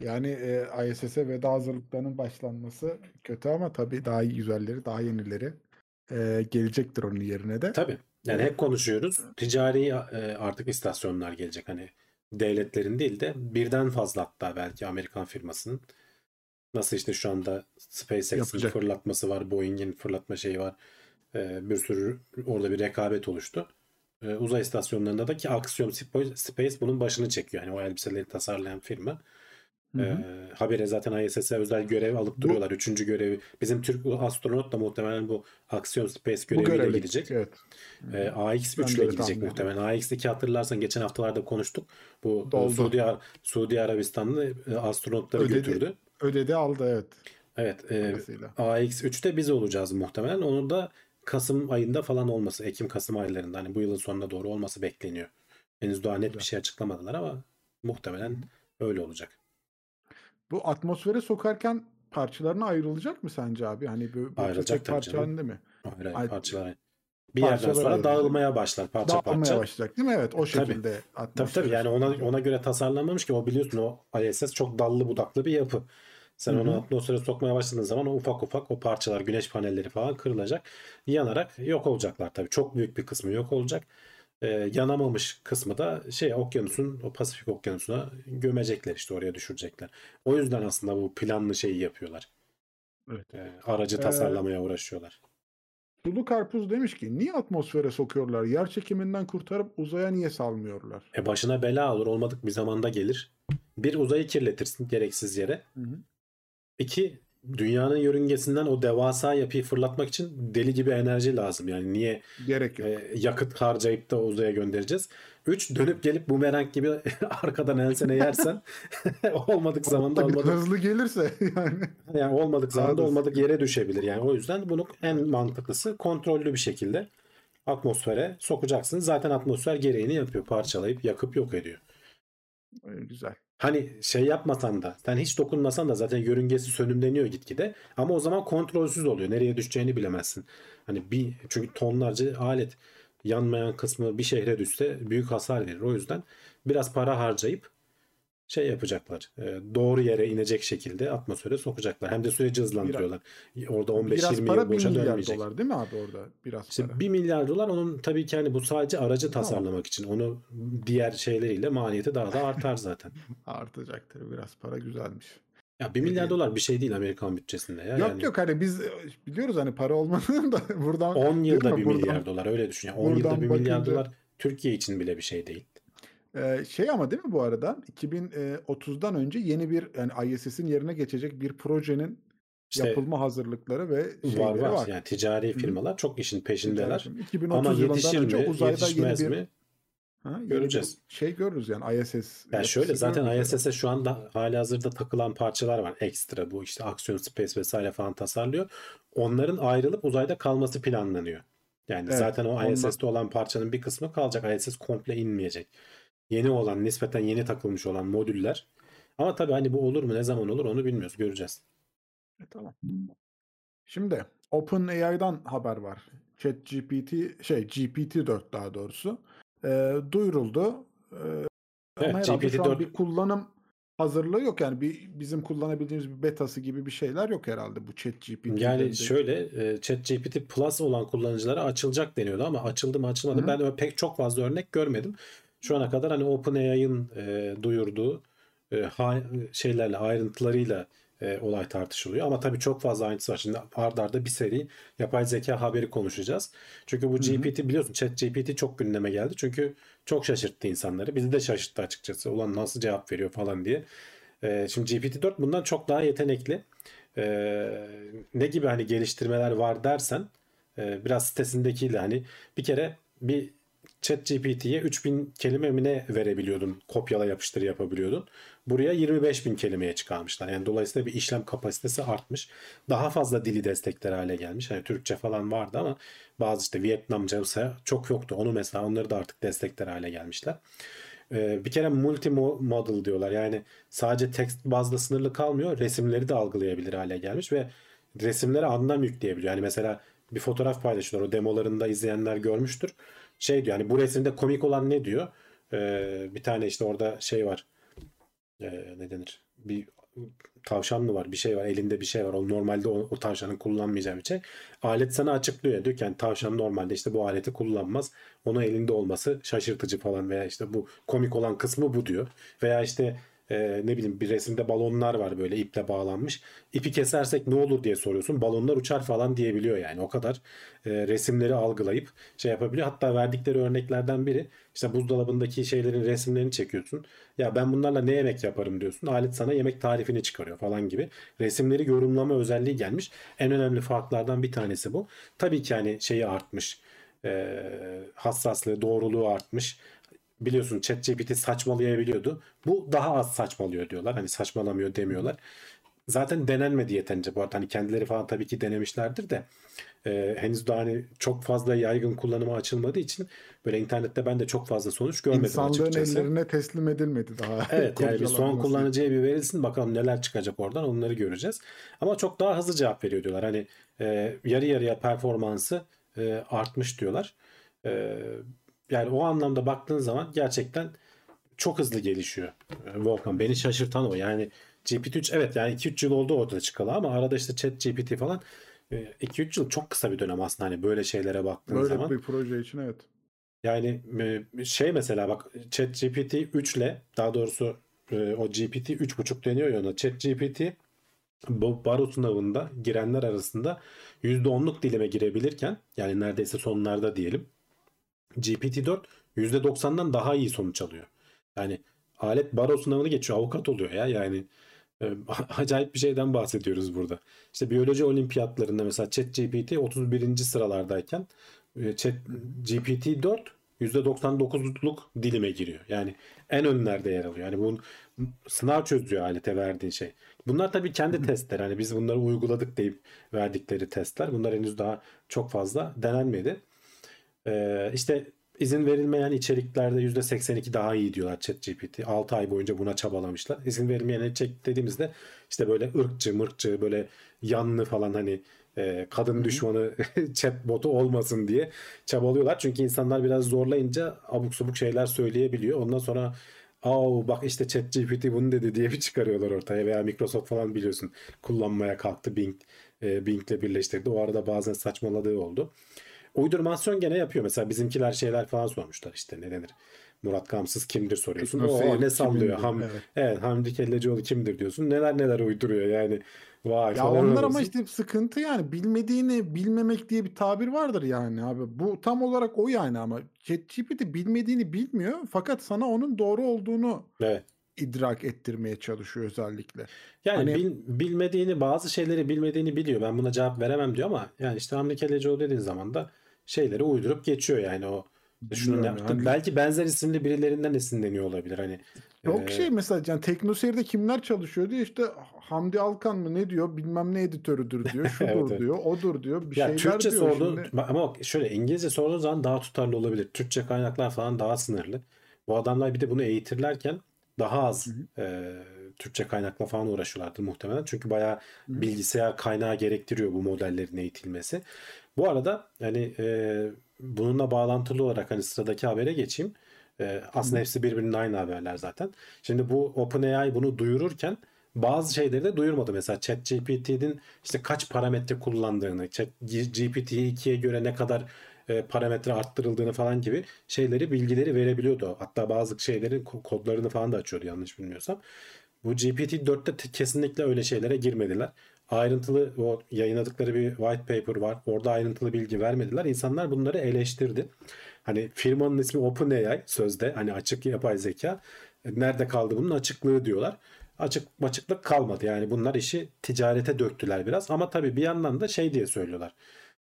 C: Yani e, ISS'e veda hazırlıklarının başlanması kötü ama tabii daha iyi güzelleri, daha yenileri e, gelecektir onun yerine de.
B: Tabii. Yani hep konuşuyoruz. Ticari e, artık istasyonlar gelecek. Hani devletlerin değil de birden fazla hatta belki Amerikan firmasının. Nasıl işte şu anda SpaceX'in fırlatması var, Boeing'in fırlatma şeyi var. E, bir sürü orada bir rekabet oluştu. E, uzay istasyonlarında da ki Axiom Space bunun başını çekiyor. Yani o elbiseleri tasarlayan firma.
C: Hı hı.
B: Ee, habere zaten ISS'e özel görev alıp
C: Bu-
B: duruyorlar. Üçüncü görevi. Bizim Türk astronot da muhtemelen bu Aksiyon Space göreviyle gidecek.
C: Evet. Ben
B: AX3
C: de
B: ile gidecek muhtemelen. AX2 hatırlarsan geçen haftalarda konuştuk. Bu e,
C: Doldu.
B: Suudi, Suudi Arabistanlı e, astronotları
C: Ödedi.
B: götürdü.
C: Ödedi aldı evet.
B: Evet. E,
C: Dolayısıyla.
B: AX3'te biz olacağız muhtemelen. Onun da Kasım ayında falan olması, Ekim-Kasım aylarında hani bu yılın sonuna doğru olması bekleniyor. Henüz daha net bir
C: Güzel.
B: şey açıklamadılar ama muhtemelen öyle olacak.
C: Bu atmosfere sokarken parçalarına ayrılacak mı sence abi? Hani bu
B: Ayrılacak tabii
C: parça
B: canım.
C: halinde mi?
B: Hayır, hayır,
C: Ay-
B: parçalar. Bir yerden sonra
C: ayrılacak.
B: dağılmaya başlar parça
C: Dağılmaya
B: parça.
C: başlayacak değil mi? Evet o
B: Tabii.
C: şekilde
B: Tabii
C: atmosfere
B: tabii yani ona ona göre tasarlanmamış ki o biliyorsun o ISS çok dallı budaklı bir yapı. Sen
C: Hı
B: onu atmosfere sokmaya başladığın zaman o ufak ufak o parçalar güneş panelleri falan kırılacak. Yanarak yok olacaklar tabii. Çok büyük bir kısmı yok olacak. Ee, yanamamış kısmı da şey okyanusun o Pasifik okyanusuna gömecekler işte oraya düşürecekler. O yüzden aslında bu planlı şeyi yapıyorlar.
C: Evet.
B: Ee, aracı
C: Ee,
B: tasarlamaya uğraşıyorlar.
C: Sulu karpuz demiş ki niye atmosfere sokuyorlar? Yer çekiminden kurtarıp uzaya niye salmıyorlar?
B: E başına bela olur olmadık bir zamanda gelir. Bir uzayı kirletirsin gereksiz yere.
C: Hı hı.
B: İki, dünyanın yörüngesinden o devasa yapıyı fırlatmak için deli gibi enerji lazım. Yani niye
C: Gerek yok.
B: e, yakıt harcayıp da uzaya göndereceğiz? Üç, dönüp gelip bumerang gibi arkadan ensene yersen olmadık zamanda olmadık
C: hızlı gelirse yani.
B: yani olmadık zamanda olmadık yere düşebilir. Yani o yüzden bunun en mantıklısı kontrollü bir şekilde atmosfere sokacaksın. Zaten atmosfer gereğini yapıyor. Parçalayıp yakıp yok ediyor.
C: Ee, Güzel.
B: Hani şey yapmasan da sen hiç dokunmasan da zaten yörüngesi sönümleniyor gitgide. Ama o zaman kontrolsüz oluyor. Nereye düşeceğini bilemezsin. Hani bir çünkü tonlarca alet yanmayan kısmı bir şehre düşse büyük hasar verir. O yüzden biraz para harcayıp şey yapacaklar. e, Doğru yere inecek şekilde atmosfere sokacaklar. Hem de süreci hızlandırıyorlar. Orada 15-20
C: Biraz
B: yıl
C: para 1
B: boşa
C: milyar
B: dönmeyecek.
C: dolar değil mi abi orada? Biraz
B: İşte
C: para.
B: 1 milyar dolar onun tabii ki hani bu sadece aracı
C: Tamam.
B: tasarlamak için. Onu diğer şeyleriyle maliyeti daha da artar zaten.
C: Artacaktır biraz para güzelmiş.
B: Ya 1 milyar dolar bir şey değil Amerikan bütçesinde ya.
C: yok
B: yani
C: yok hani biz biliyoruz hani para olmadığını da buradan
B: 10 yılda
C: Değil mi?
B: 1
C: Buradan-
B: milyar dolar öyle düşün. Yani 10 yılda
C: buradan
B: 1 milyar dolar Türkiye için bile bir şey değil.
C: Ee, şey ama değil mi bu arada 2030'dan önce yeni bir yani ISS'in yerine geçecek bir projenin
B: İşte
C: yapılma hazırlıkları ve şeyleri
B: var
C: var.
B: var. Yani ticari
C: Hı.
B: firmalar çok işin peşindeler.
C: 2030
B: Ama yetişir
C: önce
B: mi,
C: uzayda yeni
B: yetişmez
C: bir
B: mi?
C: ha, yeni
B: Göreceğiz.
C: şey görürüz yani ISS.
B: Yani şöyle zaten ISS'e şu anda hali hazırda takılan parçalar var. Ekstra bu işte Action Space vesaire falan tasarlıyor. Onların ayrılıp uzayda kalması planlanıyor. Yani
C: Evet,
B: zaten o
C: ondan-
B: ISS'te olan parçanın bir kısmı kalacak. ISS komple inmeyecek. Yeni olan, nispeten yeni takılmış olan modüller. Ama tabii hani bu olur mu, ne zaman olur onu bilmiyoruz. Göreceğiz.
C: E, tamam. Şimdi OpenAI'dan haber var. ChatGPT şey GPT-4 daha doğrusu e, duyuruldu. E,
B: Evet,
C: ama herhalde şu an
B: GPT-4
C: bir kullanım hazırlığı yok yani bir bizim kullanabildiğimiz bir betası gibi bir şeyler yok herhalde bu ChatGPT.
B: Yani şöyle e, ChatGPT Plus olan kullanıcılara açılacak deniyordu ama açıldı mı açılmadı
C: Hı
B: mı?
C: hı.
B: ben pek çok fazla örnek görmedim. Şu ana kadar hani OpenAI'ın e, duyurduğu e, ha- şeylerle ayrıntılarıyla e, olay tartışılıyor. Ama tabii çok fazla ayrıntısı var. Şimdi ardarda arda bir seri yapay zeka haberi konuşacağız. Çünkü bu. GPT biliyorsun ChatGPT çok gündeme geldi. Çünkü çok şaşırttı insanları. Bizi de şaşırttı açıkçası. Ulan nasıl cevap veriyor falan diye. E, şimdi GPT-4 bundan çok daha yetenekli. E, ne gibi hani geliştirmeler var dersen e, biraz sitesindekiyle hani bir kere bir chat GPT'ye 3000 kelime mi ne verebiliyordun. Kopyala yapıştır yapabiliyordun. Buraya 25 bin kelimeye çıkarmışlar. Yani dolayısıyla bir işlem kapasitesi artmış. Daha fazla dili destekler hale gelmiş. Hani Türkçe falan vardı ama bazı işte Vietnamca çok yoktu. Onu mesela onları da artık destekler hale gelmişler. Ee, bir kere multimodal diyorlar. Yani sadece tekst bazda sınırlı kalmıyor. Resimleri de algılayabilir hale gelmiş ve resimlere anlam yükleyebiliyor. Yani mesela bir fotoğraf paylaşıyorlar. O demolarında izleyenler görmüştür. Şey diyor yani bu resimde komik olan ne diyor? Ee, bir tane işte orada şey var. Ee, ne denir? Bir tavşan mı var? Bir şey var. Elinde bir şey var. O normalde o, o tavşanın kullanmayacağı bir şey. Alet sana açıklıyor. Diyor ki yani tavşan normalde işte bu aleti kullanmaz. Onun elinde olması şaşırtıcı falan veya işte bu komik olan kısmı bu diyor. Veya işte e, ne bileyim bir resimde balonlar var böyle iple bağlanmış. İpi kesersek ne olur diye soruyorsun. Balonlar uçar falan diyebiliyor yani. O kadar e, resimleri algılayıp şey yapabiliyor. Hatta verdikleri örneklerden biri işte buzdolabındaki şeylerin resimlerini çekiyorsun. Ya ben bunlarla ne yemek yaparım diyorsun. Alet sana yemek tarifini çıkarıyor falan gibi. Resimleri yorumlama özelliği gelmiş. En önemli farklardan bir tanesi bu. Tabii ki hani şeyi artmış. E, hassaslığı, doğruluğu artmış biliyorsun ChatGPT saçmalayabiliyordu. Bu daha az saçmalıyor diyorlar. Hani saçmalamıyor demiyorlar. Zaten denenmedi yeterince bu arada. Hani kendileri falan tabii ki denemişlerdir de e, henüz daha hani çok fazla yaygın kullanıma açılmadığı için böyle internette ben de çok fazla sonuç görmedim
C: İnsanlığın
B: açıkçası.
C: ellerine teslim edilmedi daha.
B: Evet yani bir son kullanıcıya bir verilsin bakalım neler çıkacak oradan onları göreceğiz. Ama çok daha hızlı cevap veriyor diyorlar. Hani e, yarı yarıya performansı e, artmış diyorlar. E, yani o anlamda baktığın zaman gerçekten çok hızlı gelişiyor e, Volkan. Beni şaşırtan o. Yani GPT-3 evet yani 2-3 yıl oldu ortada çıkalı ama arada işte ChatGPT falan e, 2-3 yıl çok kısa bir dönem aslında hani böyle şeylere baktığın
C: Böyle
B: zaman.
C: bir proje için evet.
B: Yani e, şey mesela bak ChatGPT 3 ile daha doğrusu e, o GPT 3.5 deniyor ya ona. ChatGPT bu baro sınavında girenler arasında %10'luk dilime girebilirken yani neredeyse sonlarda diyelim GPT-4 %90'dan daha iyi sonuç alıyor. Yani alet baro sınavını geçiyor avukat oluyor ya yani e, acayip bir şeyden bahsediyoruz burada. İşte biyoloji olimpiyatlarında mesela ChatGPT 31. sıralardayken e, Chat GPT 4 %99'luk dilime giriyor. Yani en önlerde yer alıyor. Yani bunun sınav çözüyor alete verdiğin şey. Bunlar tabii kendi testler. Hani biz bunları uyguladık deyip verdikleri testler. Bunlar henüz daha çok fazla denenmedi. Ee, işte izin verilmeyen içeriklerde %82 daha iyi diyorlar ChatGPT. 6 ay boyunca buna çabalamışlar. İzin verilmeyen içerik dediğimizde işte böyle ırkçı, mırkçı, böyle yanlı falan hani e, kadın düşmanı chatbotu olmasın diye çabalıyorlar. Çünkü insanlar biraz zorlayınca abuk subuk şeyler söyleyebiliyor. Ondan sonra Aa bak işte ChatGPT bunu dedi diye bir çıkarıyorlar ortaya veya Microsoft falan biliyorsun kullanmaya kalktı Bing e, Bing'le birleştirdi. O arada bazen saçmaladığı oldu. Uydurmasyon gene yapıyor. Mesela bizimkiler şeyler falan sormuşlar işte ne denir? Murat Gamsız kimdir soruyorsun. O ne sallıyor? Ham,
C: Evet.
B: evet. Hamdi Kellecioğlu kimdir diyorsun. Neler neler uyduruyor yani. Vay
C: Ya onlar ama
B: oluyorsun.
C: işte sıkıntı yani bilmediğini bilmemek diye bir tabir vardır yani abi. Bu tam olarak o yani ama ChatGPT bilmediğini bilmiyor fakat sana onun doğru olduğunu
B: Evet.
C: idrak ettirmeye çalışıyor özellikle.
B: Yani
C: Hani-
B: bil- bilmediğini bazı şeyleri bilmediğini biliyor. Ben buna cevap veremem diyor ama yani işte Hamdi Kellecioğlu dediğin zaman da şeyleri uydurup geçiyor yani o şunu ne
C: Bilmiyorum
B: yaptı.
C: yani.
B: Belki benzer isimli birilerinden esinleniyor olabilir hani.
C: Çok
B: Ee,
C: şey mesela yani Teknoseyir'de kimler çalışıyor diye işte Hamdi Alkan mı ne diyor bilmem ne editörüdür diyor şudur
B: Evet,
C: diyor odur diyor bir
B: ya
C: şeyler
B: Türkçe
C: diyor
B: sorduğun
C: şimdi.
B: ama şöyle İngilizce sorduğun zaman daha tutarlı olabilir. Türkçe kaynaklar falan daha sınırlı. Bu adamlar bir de bunu eğitirlerken daha az e, Türkçe kaynakla falan uğraşıyorlardı muhtemelen. Çünkü bayağı bilgisayar kaynağı gerektiriyor bu modellerin eğitilmesi. Bu arada hani e, bununla bağlantılı olarak hani sıradaki habere geçeyim. E, aslında hepsi birbirinin aynı haberler zaten. Şimdi bu OpenAI bunu duyururken bazı şeyleri de duyurmadı. Mesela ChatGPT'nin işte kaç parametre kullandığını, GPT-2'ye göre ne kadar e, parametre arttırıldığını falan gibi şeyleri, bilgileri verebiliyordu. Hatta bazı şeylerin ko- kodlarını falan da açıyordu yanlış bilmiyorsam. Bu GPT-4'te te- kesinlikle öyle şeylere girmediler. Ayrıntılı o yayınladıkları bir white paper var. Orada ayrıntılı bilgi vermediler. İnsanlar bunları eleştirdi. Hani firmanın ismi OpenAI sözde hani açık yapay zeka. Nerede kaldı bunun açıklığı diyorlar. Açık açıklık kalmadı. Yani bunlar işi ticarete döktüler biraz. Ama tabii bir yandan da şey diye söylüyorlar.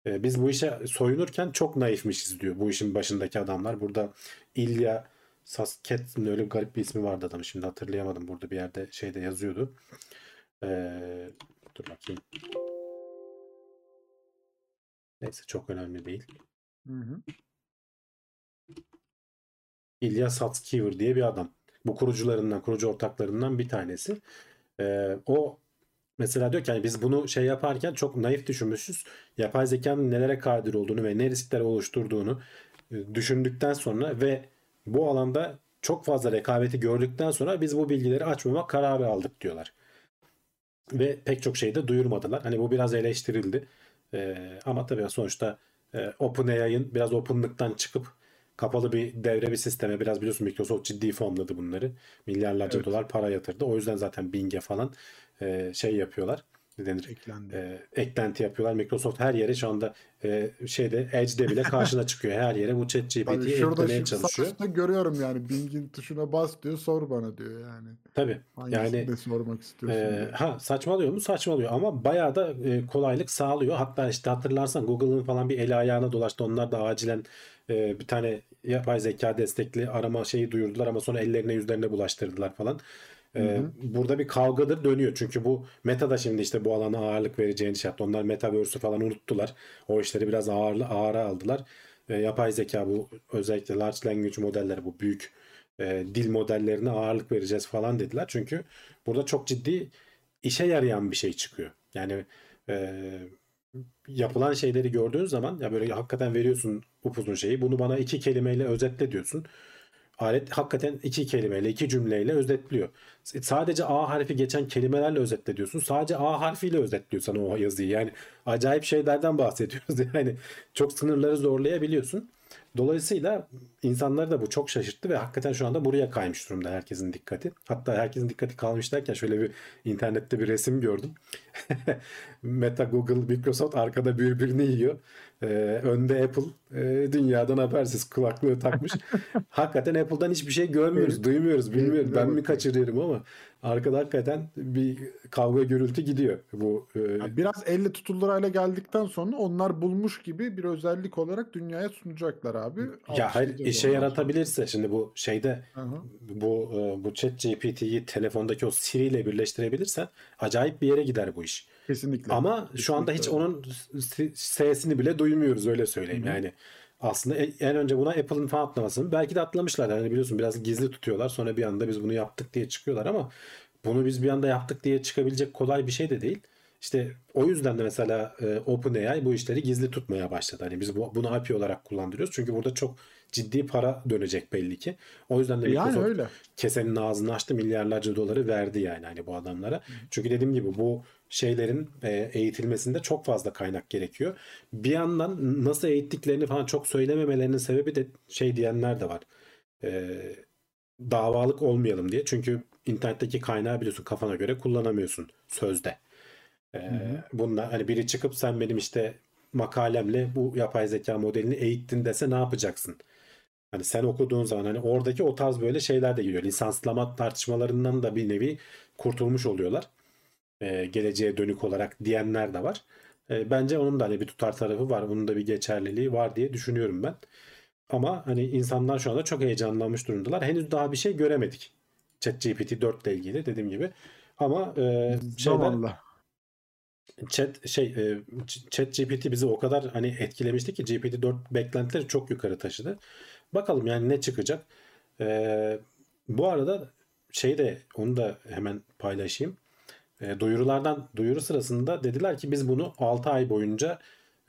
B: E, Biz bu işe soyunurken çok naifmişiz diyor bu işin başındaki adamlar. Burada İlya Sasket öyle bir garip bir ismi vardı adamın şimdi hatırlayamadım. Burada bir yerde şeyde yazıyordu. Ee, dur bakayım. Neyse çok önemli değil.
C: Hı hı.
B: İlya Satskiver diye bir adam. Bu kurucularından, kurucu ortaklarından bir tanesi. Ee, o mesela diyor ki yani biz bunu şey yaparken çok naif düşünmüşüz. Yapay zekanın nelere kadir olduğunu ve ne riskler oluşturduğunu e, düşündükten sonra ve bu alanda çok fazla rekabeti gördükten sonra biz bu bilgileri açmama kararı aldık diyorlar. Ve pek çok şeyi de duyurmadılar. Hani bu biraz eleştirildi. Ee, ama tabii sonuçta e, OpenAI'ın biraz openlıktan çıkıp kapalı bir devre bir sisteme biraz biliyorsun Microsoft ciddi fonladı bunları. Milyarlarca
C: Evet.
B: dolar para yatırdı. O yüzden zaten Bing'e falan e, şey yapıyorlar. Ne denir?
C: Eklendi.
B: e, eklenti yapıyorlar. Microsoft her yere şu anda e, şeyde Edge'de bile karşına çıkıyor. Her yere bu
C: Abi
B: ChatGPT'yi
C: şurada
B: eklemeye çalışıyor.
C: üstte görüyorum yani Bing'in tuşuna bas diyor sor bana diyor yani.
B: Tabii.
C: Hangisini
B: Yani
C: sormak istiyorsun diyor.
B: ha saçmalıyor mu? Saçmalıyor ama bayağı da e, kolaylık sağlıyor. Hatta işte hatırlarsan Google'ın falan bir eli ayağına dolaştı. Onlar da acilen e, bir tane yapay zeka destekli arama şeyi duyurdular ama sonra ellerine yüzlerine bulaştırdılar falan. Ee, burada bir kavgadır dönüyor. Çünkü bu Meta da şimdi işte bu alana ağırlık vereceğini şey yaptı. Onlar Metaverse'ü falan unuttular. O işleri biraz ağırlı ağıra aldılar. Ee, yapay zeka bu özellikle large language modelleri bu büyük e, dil modellerine ağırlık vereceğiz falan dediler. Çünkü burada çok ciddi işe yarayan bir şey çıkıyor. Yani e, yapılan şeyleri gördüğün zaman ya böyle hakikaten veriyorsun upuzun şeyi. Bunu bana iki kelimeyle özetle diyorsun. Alet hakikaten iki kelimeyle, iki cümleyle özetliyor. Sadece A harfi geçen kelimelerle özetle diyorsun. Sadece A harfiyle özetliyor sana o yazıyı. Yani acayip şeylerden bahsediyoruz. Yani çok sınırları zorlayabiliyorsun. Dolayısıyla insanları da bu çok şaşırttı ve hakikaten şu anda buraya kaymış durumda herkesin dikkati. Hatta herkesin dikkati kalmış derken şöyle bir internette bir resim gördüm. Meta, Google, Microsoft arkada birbirini yiyor. Ee, önde Apple e, dünyadan habersiz kulaklığı takmış. hakikaten Apple'dan hiçbir şey görmüyoruz, duymuyoruz, bilmiyorum. Ben mi kaçırıyorum ama arkada hakikaten bir kavga gürültü gidiyor. Bu e,
C: Yani biraz elle tutulur hale geldikten sonra onlar bulmuş gibi bir özellik olarak dünyaya sunacaklar abi.
B: ya hayır işe yaratabilirse şimdi bu şeyde
C: sonra. Hı hı.
B: bu e, bu chat GPT'yi telefondaki o Siri ile birleştirebilirsen acayip bir yere gider bu iş.
C: Kesinlikle.
B: Ama şu anda hiç
C: Kesinlikle.
B: onun sesini bile duymuyoruz öyle söyleyeyim.
C: Hı hı.
B: Yani aslında e- en önce buna Apple'ın falan atlamasını belki de atlamışlar. Yani biliyorsun biraz gizli tutuyorlar. Sonra bir anda biz bunu yaptık diye çıkıyorlar ama bunu biz bir anda yaptık diye çıkabilecek kolay bir şey de değil. İşte o yüzden de mesela e, OpenAI bu işleri gizli tutmaya başladı. Hani biz bu, bunu API olarak kullandırıyoruz. Çünkü burada çok ciddi para dönecek belli ki. O yüzden de
C: Yani
B: Microsoft
C: öyle.
B: kesenin ağzını açtı milyarlarca doları verdi yani hani bu adamlara. Çünkü dediğim gibi bu şeylerin e, eğitilmesinde çok fazla kaynak gerekiyor. Bir yandan nasıl eğittiklerini falan çok söylememelerinin sebebi de şey diyenler de var. E, davalık olmayalım diye. Çünkü internetteki kaynağı biliyorsun kafana göre kullanamıyorsun sözde. E, bunlar hani biri çıkıp sen benim işte makalemle bu yapay zeka modelini eğittin dese ne yapacaksın? Hani sen okuduğun zaman hani oradaki o tarz böyle şeyler de geliyor. Lisanslama tartışmalarından da bir nevi kurtulmuş oluyorlar. Ee, geleceğe dönük olarak diyenler de var. Ee, bence onun da hani bir tutar tarafı var. Onun da bir geçerliliği var diye düşünüyorum ben. Ama hani insanlar şu anda çok heyecanlanmış durumdalar. Henüz daha bir şey göremedik. ChatGPT 4 ile ilgili dediğim gibi. Ama e,
C: Zamanla.
B: Chat şey e, Chat GPT bizi o kadar hani etkilemişti ki GPT-4 beklentileri çok yukarı taşıdı. Bakalım yani ne çıkacak. E, bu arada şey de onu da hemen paylaşayım. E, duyurulardan duyuru sırasında dediler ki biz bunu 6 ay boyunca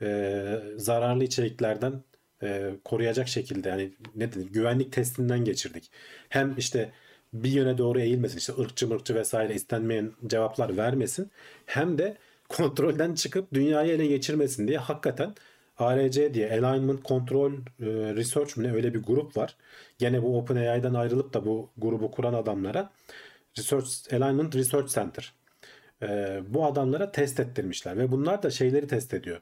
B: e, zararlı içeriklerden e, koruyacak şekilde yani ne denir güvenlik testinden geçirdik. Hem işte bir yöne doğru eğilmesin işte ırkçı mırkçı vesaire istenmeyen cevaplar vermesin hem de kontrolden çıkıp dünyayı ele geçirmesin diye hakikaten ARC diye Alignment Control e, Research mi ne öyle bir grup var. Gene bu OpenAI'dan ayrılıp da bu grubu kuran adamlara Research Alignment Research Center. E, bu adamlara test ettirmişler ve bunlar da şeyleri test ediyor.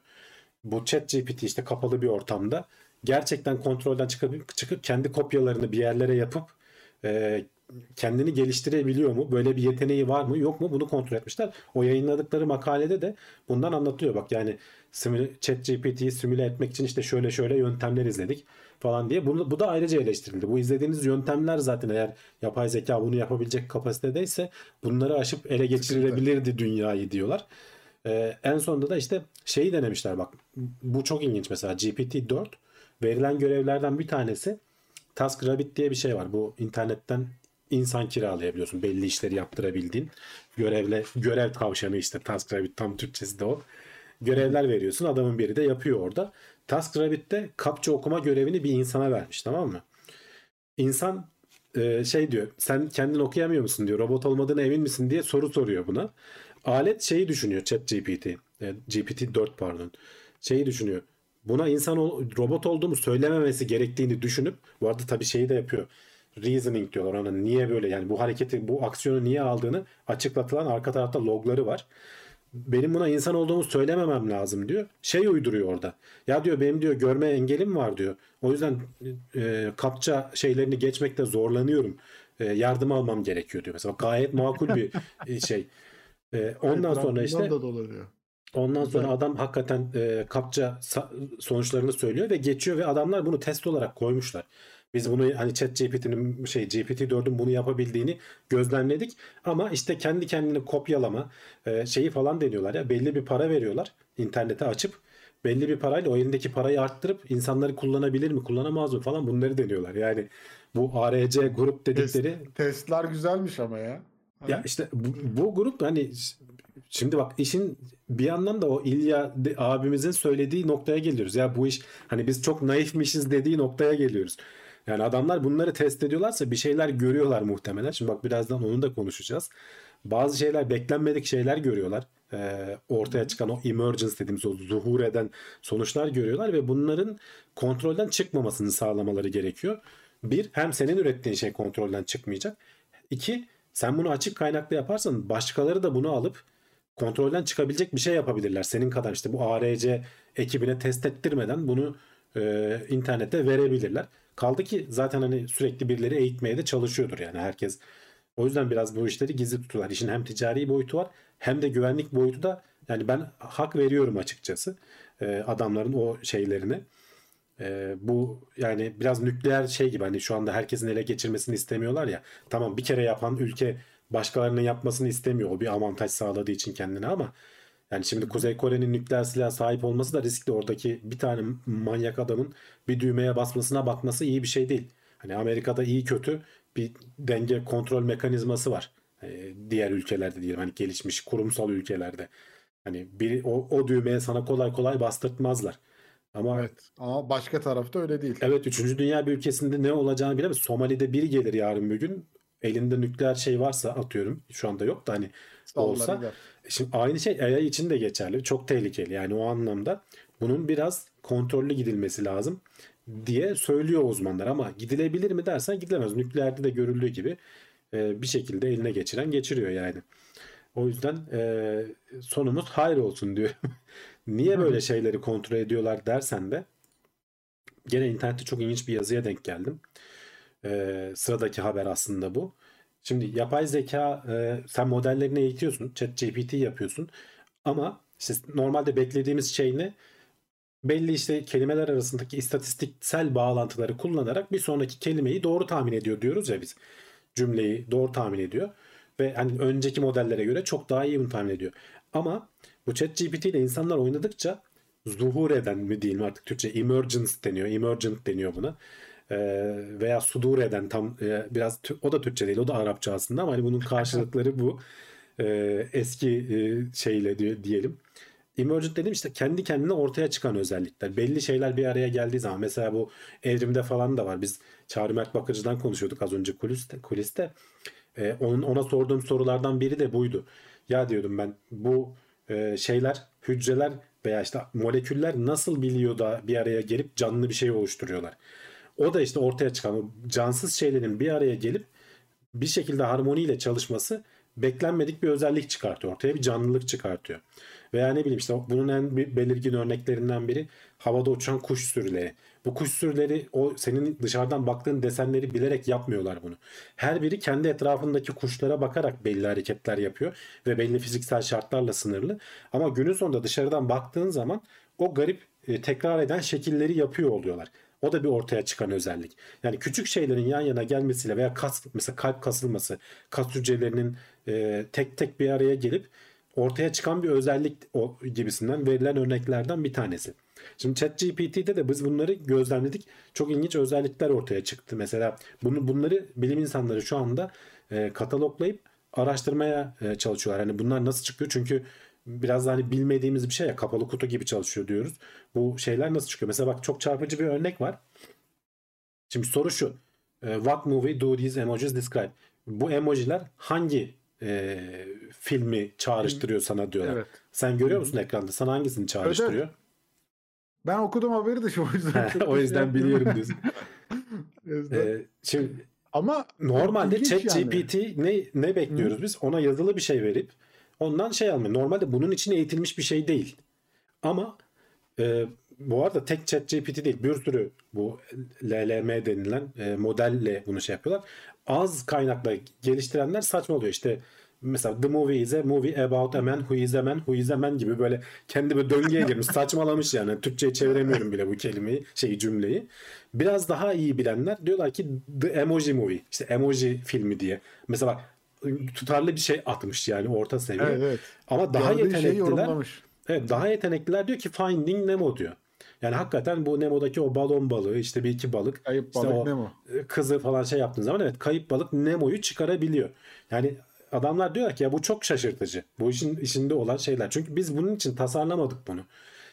B: Bu chat GPT işte kapalı bir ortamda gerçekten kontrolden çıkıp, çıkıp kendi kopyalarını bir yerlere yapıp e, kendini geliştirebiliyor mu? Böyle bir yeteneği var mı? Yok mu? Bunu kontrol etmişler. O yayınladıkları makalede de bundan anlatıyor. Bak yani simüle, chat GPT'yi simüle etmek için işte şöyle şöyle yöntemler izledik falan diye. Bunu, bu da ayrıca eleştirildi. Bu izlediğiniz yöntemler zaten eğer yapay zeka bunu yapabilecek kapasitedeyse bunları aşıp ele geçirebilirdi dünyayı diyorlar. Ee, en sonunda da işte şeyi denemişler bak. Bu çok ilginç mesela GPT-4 verilen görevlerden bir tanesi TaskRabbit diye bir şey var. Bu internetten insan kiralayabiliyorsun. Belli işleri yaptırabildiğin. Görevle görev tavşanı işte TaskRabbit tam Türkçesi de o. Görevler veriyorsun. Adamın biri de yapıyor orada. TaskRabbit'te kapça okuma görevini bir insana vermiş tamam mı? İnsan e, şey diyor. Sen kendin okuyamıyor musun diyor. Robot olmadığına emin misin diye soru soruyor buna. Alet şeyi düşünüyor ChatGPT. E, GPT-4 pardon. Şeyi düşünüyor. buna insan robot olduğumu söylememesi gerektiğini düşünüp bu arada tabii şeyi de yapıyor. Reasoning diyorlar ona niye böyle yani bu hareketi bu aksiyonu niye aldığını açıklatılan arka tarafta logları var. Benim buna insan olduğumu söylememem lazım diyor. Şey uyduruyor orada. Ya diyor benim diyor görme engelim var diyor. O yüzden e, kapça şeylerini geçmekte zorlanıyorum. E, yardım almam gerekiyor diyor. Mesela gayet makul bir e, şey. E, ondan sonra
C: Bundan
B: işte
C: da dolanıyor.
B: Ondan sonra adam hakikaten e, kapça sonuçlarını söylüyor ve geçiyor ve adamlar bunu test olarak koymuşlar. Biz bunu hani chat GPT'nin şey GPT-4'ün bunu yapabildiğini gözlemledik ama işte kendi kendini kopyalama e, şeyi falan deniyorlar ya belli bir para veriyorlar internete açıp belli bir parayla o elindeki parayı arttırıp insanları kullanabilir mi kullanamaz mı falan bunları deniyorlar. Yani bu ARC grup dedikleri
C: Testler güzelmiş ama ya.
B: ya işte bu, bu grup hani şimdi bak işin bir yandan da o İlya abimizin söylediği noktaya geliyoruz. Ya bu iş hani biz çok naifmişiz dediği noktaya geliyoruz. Yani adamlar bunları test ediyorlarsa bir şeyler görüyorlar muhtemelen. Şimdi bak birazdan onu da konuşacağız. Bazı şeyler beklenmedik şeyler görüyorlar. Ee, ortaya çıkan o emergence dediğimiz o zuhur eden sonuçlar görüyorlar ve bunların kontrolden çıkmamasını sağlamaları gerekiyor. Bir, hem senin ürettiğin şey kontrolden çıkmayacak. İki, sen bunu açık kaynaklı yaparsan başkaları da bunu alıp kontrolden çıkabilecek bir şey yapabilirler. Senin kadar işte bu ARC ekibine test ettirmeden bunu e, internete verebilirler. Kaldı ki zaten hani sürekli birileri eğitmeye de çalışıyordur yani herkes. O yüzden biraz bu işleri gizli tutuyorlar. İşin hem ticari boyutu var hem de güvenlik boyutu da yani ben hak veriyorum açıkçası e, adamların o şeylerine. E, bu yani biraz nükleer şey gibi hani şu anda herkesin ele geçirmesini istemiyorlar ya. Tamam bir kere yapan ülke başkalarının yapmasını istemiyor. O bir avantaj sağladığı için kendine ama yani şimdi Kuzey Kore'nin nükleer silah sahip olması da riskli. Oradaki bir tane manyak adamın bir düğmeye basmasına bakması iyi bir şey değil. Hani Amerika'da iyi kötü bir denge kontrol mekanizması var. Ee, diğer ülkelerde diyelim hani gelişmiş kurumsal ülkelerde. Hani bir o, o düğmeye sana kolay kolay bastırtmazlar. Ama
C: Evet. Ama başka tarafta öyle değil.
B: Evet 3. Dünya bir ülkesinde ne olacağını bilemez. Somali'de biri gelir yarın bir gün elinde nükleer şey varsa atıyorum şu anda yok da hani olsa
C: Sallarlar.
B: Şimdi aynı şey AI için de geçerli. Çok tehlikeli yani o anlamda bunun biraz kontrollü gidilmesi lazım diye söylüyor uzmanlar ama gidilebilir mi dersen gidilemez. Nükleerde de görüldüğü gibi e, bir şekilde eline geçiren geçiriyor yani. O yüzden e, sonumuz hayır olsun diyor. Niye böyle şeyleri kontrol ediyorlar dersen de gene internette çok ilginç bir yazıya denk geldim. E, sıradaki haber aslında bu. Şimdi yapay zeka e, sen modellerini eğitiyorsun. Chat GPT yapıyorsun. Ama işte normalde beklediğimiz şey ne? Belli işte kelimeler arasındaki istatistiksel bağlantıları kullanarak bir sonraki kelimeyi doğru tahmin ediyor diyoruz ya biz. Cümleyi doğru tahmin ediyor. Ve hani önceki modellere göre çok daha iyi bunu tahmin ediyor. Ama bu chat GPT ile insanlar oynadıkça zuhur eden mi diyeyim artık Türkçe emergence deniyor. Emergent deniyor buna. Ee, veya sudur eden tam e, biraz o da Türkçe değil o da Arapça aslında ama hani bunun karşılıkları bu Ee, eski e, şeyle diye- diyelim. Emergent dediğim işte kendi kendine ortaya çıkan özellikler. Belli şeyler bir araya geldiği zaman mesela bu evrimde falan da var. Biz Çağrı Mert Bakıcı'dan konuşuyorduk az önce kuliste. kuliste. Ee, onun, ona sorduğum sorulardan biri de buydu. Ya diyordum ben bu e, şeyler, hücreler veya işte moleküller nasıl biliyor da bir araya gelip canlı bir şey oluşturuyorlar. O da işte ortaya çıkan o cansız şeylerin bir araya gelip bir şekilde harmoniyle çalışması beklenmedik bir özellik çıkartıyor. Ortaya bir canlılık çıkartıyor. Veya ne bileyim işte bunun en belirgin örneklerinden biri havada uçan kuş sürüleri. Bu kuş sürüleri o senin dışarıdan baktığın desenleri bilerek yapmıyorlar bunu. Her biri kendi etrafındaki kuşlara bakarak belli hareketler yapıyor ve belli fiziksel şartlarla sınırlı. Ama günün sonunda dışarıdan baktığın zaman o garip e, tekrar eden şekilleri yapıyor oluyorlar. O da bir ortaya çıkan özellik. Yani küçük şeylerin yan yana gelmesiyle veya kas mesela kalp kasılması, kas hücrelerinin e, tek tek bir araya gelip ortaya çıkan bir özellik o gibisinden verilen örneklerden bir tanesi. Şimdi ChatGPT'de de biz bunları gözlemledik. Çok ilginç özellikler ortaya çıktı. Mesela bunu bunları bilim insanları şu anda e, kataloglayıp araştırmaya e, çalışıyorlar. Hani bunlar nasıl çıkıyor? Çünkü biraz da hani bilmediğimiz bir şey ya kapalı kutu gibi çalışıyor diyoruz. Bu şeyler nasıl çıkıyor? Mesela bak çok çarpıcı bir örnek var. Şimdi soru şu. E, What movie do these emojis describe? Bu emojiler hangi e, filmi çağrıştırıyor sana diyorlar.
C: Evet.
B: Sen görüyor musun ekranda? Sana hangisini çağrıştırıyor?
C: Ben okudum haberi de şu o yüzden.
B: o
C: şey
B: yüzden
C: yapmıyorum.
B: biliyorum diyorsun. Ee, şimdi
C: Ama
B: Normalde
C: ilginç
B: chat
C: yani.
B: Ne, ne bekliyoruz biz? Ona yazılı bir şey verip ondan şey almıyor. Normalde bunun için eğitilmiş bir şey değil. Ama e, bu arada tek chat GPT değil. Bir sürü bu LLM denilen e, modelle bunu şey yapıyorlar. Az kaynakla geliştirenler saçma oluyor. İşte mesela The Movie is a movie about a man who is a man who is a man gibi böyle kendi bir döngüye girmiş saçmalamış yani. Türkçe'ye çeviremiyorum bile bu kelimeyi şey cümleyi. Biraz daha iyi bilenler diyorlar ki The Emoji Movie işte emoji filmi diye. Mesela tutarlı bir şey atmış yani orta seviye.
C: Evet, evet.
B: Ama daha
C: Gördüğü
B: yetenekliler. Evet daha yetenekliler diyor ki Finding Nemo diyor. Yani hakikaten bu Nemo'daki o balon balığı işte bir iki balık
C: Kayıp
B: işte
C: balık Nemo.
B: kızı falan şey yaptığın zaman evet kayıp balık Nemo'yu çıkarabiliyor. Yani adamlar diyorlar ki ya bu çok şaşırtıcı. Bu işin içinde olan şeyler. Çünkü biz bunun için tasarlamadık bunu.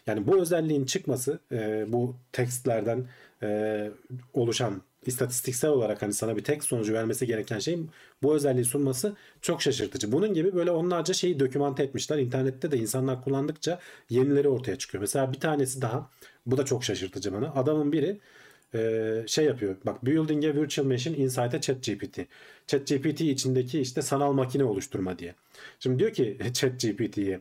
B: Yani bu özelliğin çıkması e, bu tekstlerden e, oluşan istatistiksel olarak hani sana bir tek sonucu vermesi gereken şeyin bu özelliği sunması çok şaşırtıcı. Bunun gibi böyle onlarca şeyi dokümante etmişler. İnternette de insanlar kullandıkça yenileri ortaya çıkıyor. Mesela bir tanesi daha bu da çok şaşırtıcı bana. Adamın biri e, şey yapıyor. Bak building a virtual machine inside a chat GPT. Chat GPT içindeki işte sanal makine oluşturma diye. Şimdi diyor ki chat GPT'ye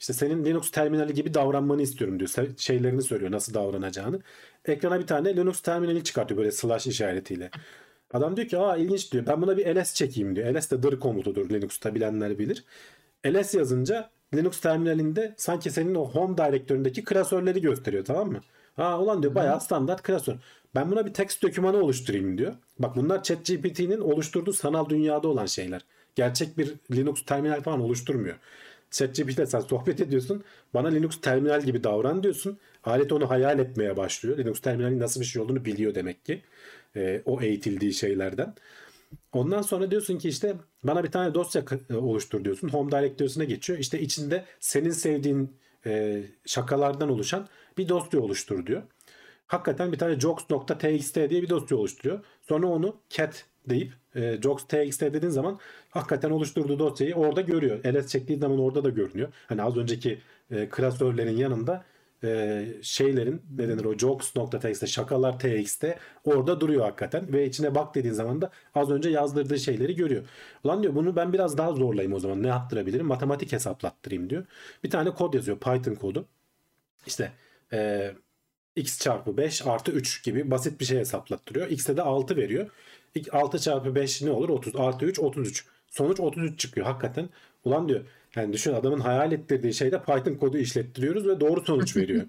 B: işte senin Linux terminali gibi davranmanı istiyorum diyor. Şeylerini söylüyor nasıl davranacağını. Ekrana bir tane Linux terminali çıkartıyor böyle slash işaretiyle. Adam diyor ki aa ilginç diyor. Ben buna bir ls çekeyim diyor. ls de dır komutudur Linux'ta bilenler bilir. ls yazınca Linux terminalinde sanki senin o home direktöründeki klasörleri gösteriyor tamam mı? Ha ulan diyor bayağı standart klasör. Ben buna bir text dokümanı oluşturayım diyor. Bak bunlar ChatGPT'nin oluşturduğu sanal dünyada olan şeyler. Gerçek bir Linux terminal falan oluşturmuyor. ChatGPT ile sen sohbet ediyorsun. Bana Linux terminal gibi davran diyorsun. Alet onu hayal etmeye başlıyor. Linux terminalin nasıl bir şey olduğunu biliyor demek ki. Ee, o eğitildiği şeylerden. Ondan sonra diyorsun ki işte bana bir tane dosya k- oluştur diyorsun. Home Directory'sine geçiyor. İşte içinde senin sevdiğin e, şakalardan oluşan bir dosya oluştur diyor. Hakikaten bir tane jokes.txt diye bir dosya oluşturuyor. Sonra onu cat deyip e, jokes.txt dediğin zaman hakikaten oluşturduğu dosyayı orada görüyor. ls çektiği zaman orada da görünüyor. Hani az önceki e, klasörlerin yanında e, şeylerin ne denir o jokes.txt şakalar txt orada duruyor hakikaten ve içine bak dediğin zaman da az önce yazdırdığı şeyleri görüyor. Ulan diyor bunu ben biraz daha zorlayayım o zaman ne yaptırabilirim matematik hesaplattırayım diyor. Bir tane kod yazıyor Python kodu. İşte e, x çarpı 5 artı 3 gibi basit bir şey hesaplattırıyor. X'e de 6 veriyor. İlk 6 çarpı 5 ne olur? 30 artı 3 33. Sonuç 33 çıkıyor hakikaten. Ulan diyor yani düşün adamın hayal ettirdiği şeyde Python kodu işlettiriyoruz ve doğru sonuç veriyor.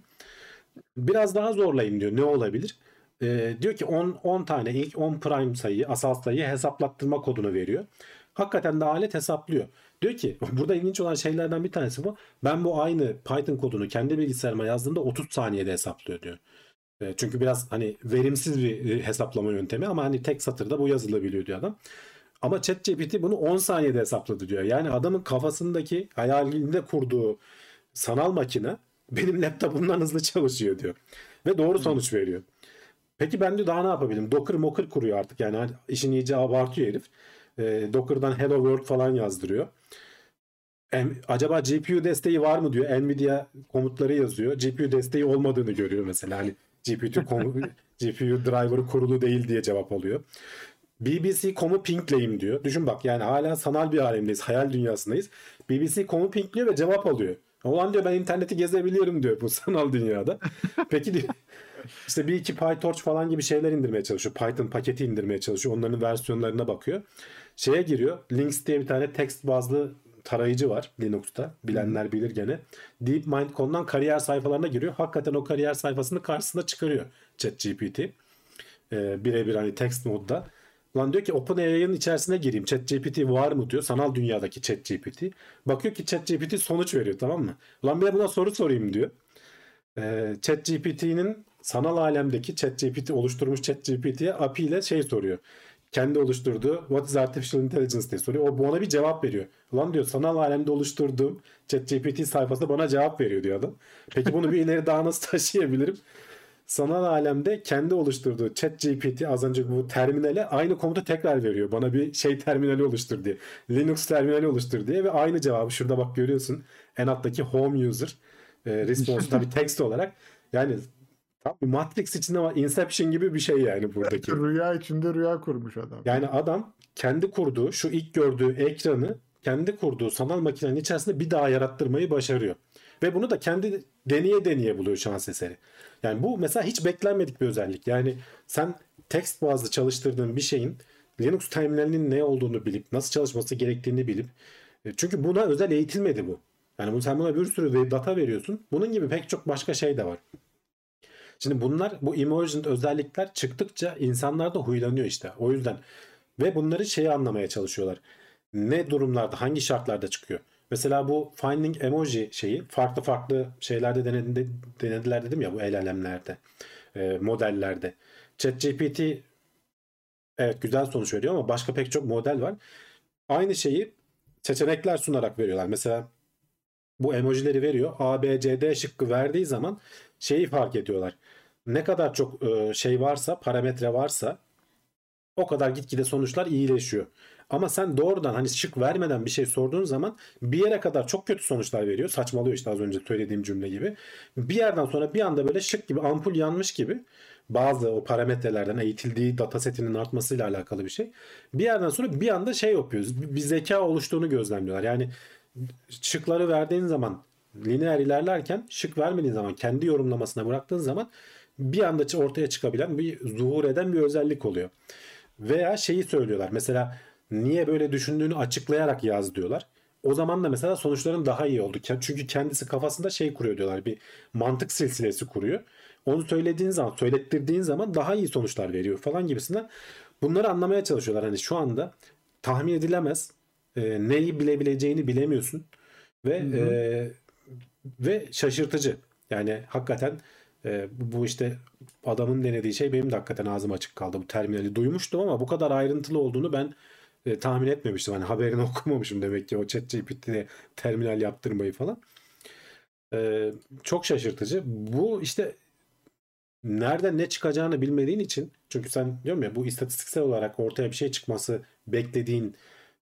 B: Biraz daha zorlayayım diyor. Ne olabilir? Ee, diyor ki 10 10 tane ilk 10 prime sayıyı, asal sayıyı hesaplattırma kodunu veriyor. Hakikaten de alet hesaplıyor. Diyor ki burada ilginç olan şeylerden bir tanesi bu. Ben bu aynı Python kodunu kendi bilgisayarıma yazdığımda 30 saniyede hesaplıyor diyor. E, Çünkü biraz hani verimsiz bir e, hesaplama yöntemi ama hani tek satırda bu yazılabiliyor diyor adam. Ama ChatGPT bunu 10 saniyede hesapladı diyor. Yani adamın kafasındaki hayalinde kurduğu sanal makine benim laptopumdan hızlı çalışıyor diyor. Ve doğru sonuç veriyor. Peki ben diyor daha ne yapabilirim? Docker mocker kuruyor artık yani hani işin iyice abartıyor herif. E, Docker'dan Hello World falan yazdırıyor. Em- acaba GPU desteği var mı diyor. Nvidia komutları yazıyor. GPU desteği olmadığını görüyor mesela. Hani GPU, GPU driver'ı kurulu değil diye cevap alıyor. BBC komu pinkleyim diyor. Düşün bak yani hala sanal bir alemdeyiz. Hayal dünyasındayız. BBC komu pinkliyor ve cevap alıyor. Ulan diyor ben interneti gezebiliyorum diyor bu sanal dünyada. Peki diyor işte bir iki PyTorch falan gibi şeyler indirmeye çalışıyor. Python paketi indirmeye çalışıyor. Onların versiyonlarına bakıyor. Şeye giriyor. Links diye bir tane text bazlı tarayıcı var Linux'ta. Bilenler bilir gene. DeepMind.com'dan kariyer sayfalarına giriyor. Hakikaten o kariyer sayfasını karşısına çıkarıyor ChatGPT. Ee, birebir hani text modda. Lan diyor ki OpenAI'nin içerisine gireyim. ChatGPT var mı diyor. Sanal dünyadaki ChatGPT. Bakıyor ki ChatGPT sonuç veriyor tamam mı? Lan bir buna soru sorayım diyor. Ee, ChatGPT'nin sanal alemdeki ChatGPT oluşturmuş ChatGPT'ye API ile şey soruyor. Kendi oluşturduğu What is Artificial Intelligence diye soruyor. O ona bir cevap veriyor. Ulan diyor sanal alemde oluşturduğum ChatGPT sayfası bana cevap veriyor diyor adam. Peki bunu bir ileri daha nasıl taşıyabilirim? Sanal alemde kendi oluşturduğu ChatGPT az önce bu terminale aynı komutu tekrar veriyor. Bana bir şey terminali oluştur diye. Linux terminali oluştur diye ve aynı cevabı şurada bak görüyorsun. En alttaki home user e, response tabii text olarak Yani tam bir Matrix içinde var. Inception gibi bir şey yani buradaki.
C: Rüya içinde rüya kurmuş adam.
B: Yani adam kendi kurduğu şu ilk gördüğü ekranı kendi kurduğu sanal makinenin içerisinde bir daha yarattırmayı başarıyor. Ve bunu da kendi deneye deneye buluyor şans eseri. Yani bu mesela hiç beklenmedik bir özellik. Yani sen text bazlı çalıştırdığın bir şeyin Linux terminalinin ne olduğunu bilip nasıl çalışması gerektiğini bilip e, çünkü buna özel eğitilmedi bu. Yani sen buna bir sürü data veriyorsun. Bunun gibi pek çok başka şey de var. Şimdi bunlar bu emergent özellikler çıktıkça insanlar da huylanıyor işte. O yüzden ve bunları şeyi anlamaya çalışıyorlar. Ne durumlarda, hangi şartlarda çıkıyor? Mesela bu finding emoji şeyi farklı farklı şeylerde denedi, denediler dedim ya bu LLM'lerde, e, modellerde. ChatGPT evet güzel sonuç veriyor ama başka pek çok model var. Aynı şeyi seçenekler sunarak veriyorlar. Mesela bu emojileri veriyor. A, B, C, D şıkkı verdiği zaman şeyi fark ediyorlar. Ne kadar çok e, şey varsa, parametre varsa o kadar gitgide sonuçlar iyileşiyor. Ama sen doğrudan hani şık vermeden bir şey sorduğun zaman bir yere kadar çok kötü sonuçlar veriyor. Saçmalıyor işte az önce söylediğim cümle gibi. Bir yerden sonra bir anda böyle şık gibi ampul yanmış gibi bazı o parametrelerden eğitildiği datasetinin artmasıyla alakalı bir şey. Bir yerden sonra bir anda şey yapıyoruz. Bir zeka oluştuğunu gözlemliyorlar. Yani şıkları verdiğin zaman lineer ilerlerken şık vermediğin zaman kendi yorumlamasına bıraktığın zaman bir anda ortaya çıkabilen bir zuhur eden bir özellik oluyor. Veya şeyi söylüyorlar. Mesela niye böyle düşündüğünü açıklayarak yaz diyorlar. O zaman da mesela sonuçların daha iyi oldu. Çünkü kendisi kafasında şey kuruyor diyorlar. Bir mantık silsilesi kuruyor. Onu söylediğin zaman, söylettirdiğin zaman daha iyi sonuçlar veriyor falan gibisinden. Bunları anlamaya çalışıyorlar. Hani şu anda tahmin edilemez. e, neyi bilebileceğini bilemiyorsun. Ve
C: Hı hı.
B: e, ve şaşırtıcı. Yani hakikaten e, bu işte adamın denediği şey benim de hakikaten ağzım açık kaldı. Bu terminali duymuştum ama bu kadar ayrıntılı olduğunu ben e, tahmin etmemiştim. Hani haberini okumamışım demek ki o ChatGPT'ye terminal yaptırmayı falan. E, çok şaşırtıcı. Bu işte nereden ne çıkacağını bilmediğin için çünkü sen diyorum ya bu istatistiksel olarak ortaya bir şey çıkması beklediğin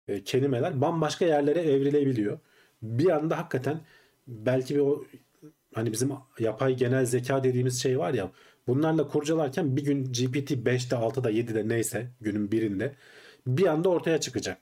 B: e, kelimeler bambaşka yerlere evrilebiliyor. Bir anda hakikaten belki bir o hani bizim yapay genel zeka dediğimiz şey var ya bunlarla kurcalarken bir gün GPT 5'te 6'da 7'de neyse günün birinde bir anda ortaya çıkacak.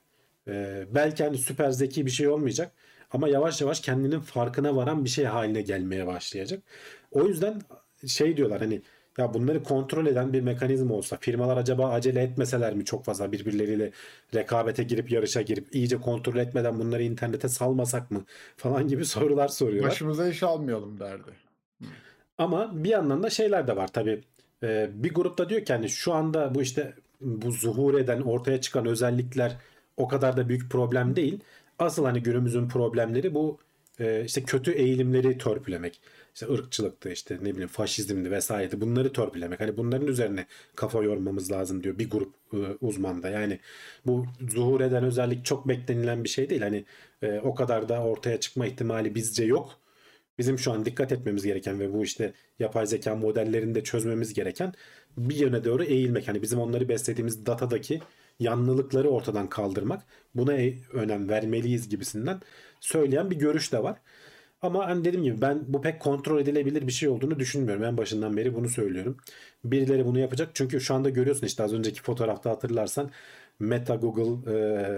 B: Ee, belki hani süper zeki bir şey olmayacak ama yavaş yavaş kendinin farkına varan bir şey haline gelmeye başlayacak. O yüzden şey diyorlar hani ya bunları kontrol eden bir mekanizma olsa firmalar acaba acele etmeseler mi çok fazla birbirleriyle rekabete girip yarışa girip iyice kontrol etmeden bunları internete salmasak mı falan gibi sorular soruyorlar.
C: Başımıza iş almayalım derdi.
B: Ama bir yandan da şeyler de var tabii. Ee, bir grupta diyor ki hani şu anda bu işte bu zuhur eden ortaya çıkan özellikler o kadar da büyük problem değil. Asıl hani günümüzün problemleri bu e, işte kötü eğilimleri törpülemek. İşte ırkçılıktı işte ne bileyim faşizmdi vesaireydi. Bunları törpülemek. Hani bunların üzerine kafa yormamız lazım diyor bir grup e, uzman da. Yani bu zuhur eden özellik çok beklenilen bir şey değil. Hani e, o kadar da ortaya çıkma ihtimali bizce yok. Bizim şu an dikkat etmemiz gereken ve bu işte yapay zeka modellerini de çözmemiz gereken bir yöne doğru eğilmek. Hani bizim onları beslediğimiz datadaki yanlılıkları ortadan kaldırmak. Buna e- önem vermeliyiz gibisinden söyleyen bir görüş de var. Ama hani dediğim gibi ben bu pek kontrol edilebilir bir şey olduğunu düşünmüyorum. En başından beri bunu söylüyorum. Birileri bunu yapacak. Çünkü şu anda görüyorsun işte az önceki fotoğrafta hatırlarsan Meta, Google,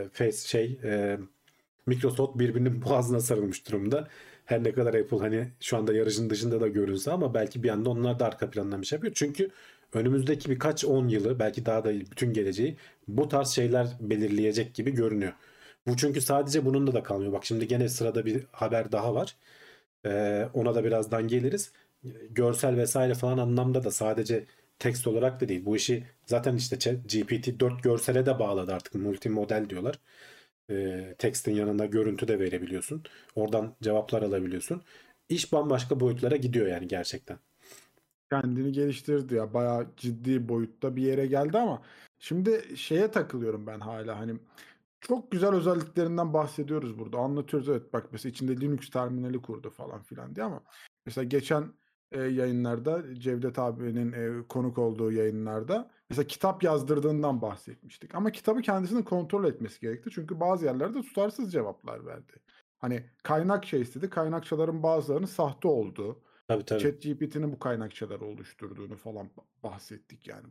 B: e, Face şey e, Microsoft birbirinin boğazına sarılmış durumda. Her ne kadar Apple hani şu anda yarışın dışında da görünse ama belki bir anda onlar da arka plandan bir şey yapıyor. Çünkü önümüzdeki birkaç on yılı belki daha da bütün geleceği bu tarz şeyler belirleyecek gibi görünüyor. Bu çünkü sadece bununla da kalmıyor. Bak şimdi gene sırada bir haber daha var. Ee, ona da birazdan geliriz. Görsel vesaire falan anlamda da sadece tekst olarak da değil. Bu işi zaten işte GPT-4 görsele de bağladı artık. Multimodel diyorlar. Ee, tekstin yanında görüntü de verebiliyorsun. Oradan cevaplar alabiliyorsun. İş bambaşka boyutlara gidiyor yani gerçekten.
C: Kendini geliştirdi ya. Bayağı ciddi boyutta bir yere geldi ama şimdi şeye takılıyorum ben hala hani çok güzel özelliklerinden bahsediyoruz burada. Anlatıyoruz evet bak mesela içinde Linux terminali kurdu falan filan diye ama mesela geçen e, yayınlarda Cevdet abinin e, konuk olduğu yayınlarda mesela kitap yazdırdığından bahsetmiştik. Ama kitabı kendisinin kontrol etmesi gerekti. Çünkü bazı yerlerde tutarsız cevaplar verdi. Hani kaynak şey istedi. Kaynakçaların bazılarının sahte olduğu
B: Tabii tabii.
C: ChatGPT'nin bu kaynakçaları oluşturduğunu falan bahsettik yani.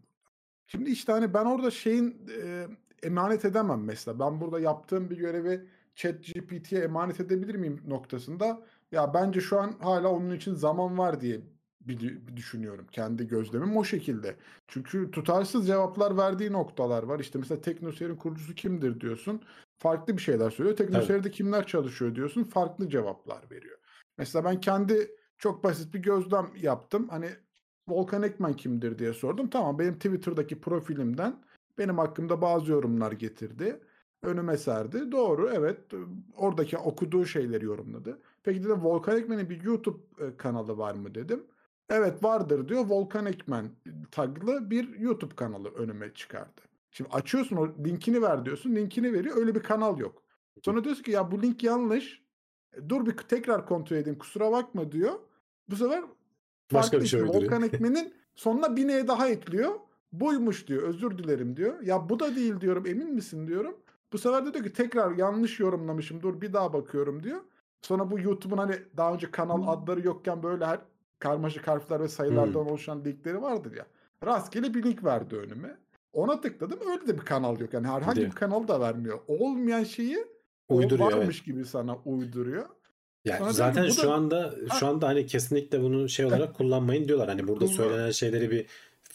C: Şimdi işte hani ben orada şeyin e, emanet edemem mesela. Ben burada yaptığım bir görevi ChatGPT'ye emanet edebilir miyim noktasında. Ya bence şu an hala onun için zaman var diye bir dü- bir düşünüyorum. Kendi gözlemim o şekilde. Çünkü tutarsız cevaplar verdiği noktalar var. İşte mesela Teknoseyir'in kurucusu kimdir diyorsun. Farklı bir şeyler söylüyor. Teknoseyir'de kimler çalışıyor diyorsun. Farklı cevaplar veriyor. Mesela ben kendi çok basit bir gözlem yaptım. Hani Volkan Ekmen kimdir diye sordum. Tamam benim Twitter'daki profilimden benim hakkımda bazı yorumlar getirdi. Önüme serdi. Doğru evet oradaki okuduğu şeyleri yorumladı. Peki dedim Volkan Ekmen'in bir YouTube e, kanalı var mı dedim. Evet vardır diyor. Volkan Ekmen taglı bir YouTube kanalı önüme çıkardı. Şimdi açıyorsun o linkini ver diyorsun. Linkini veriyor. Öyle bir kanal yok. Sonra diyorsun ki ya bu link yanlış. E, Dur bir tekrar kontrol edeyim kusura bakma diyor. Bu sefer
B: Başka bir şey.
C: Volkan Ekmen'in sonuna bir neye daha ekliyor. Buymuş diyor. Özür dilerim diyor. Ya bu da değil diyorum. Emin misin diyorum. Bu sefer de diyor ki tekrar yanlış yorumlamışım. Dur bir daha bakıyorum diyor. Sonra bu YouTube'un hani daha önce kanal adları yokken böyle her karmaşık harfler ve sayılardan oluşan linkleri vardır ya. Rastgele bir link verdi önüme. Ona tıkladım. Öyle de bir kanal yok. Yani herhangi
B: Değil.
C: bir kanal da vermiyor. Olmayan şeyi
B: Uyduruyor evet.
C: varmış gibi sana uyduruyor.
B: Ya
C: Sonra
B: zaten
C: ki
B: şu
C: da-
B: anda şu anda hani kesinlikle bunu şey olarak kullanmayın diyorlar. Hani burada
C: Kullan-
B: söylenen şeyleri bir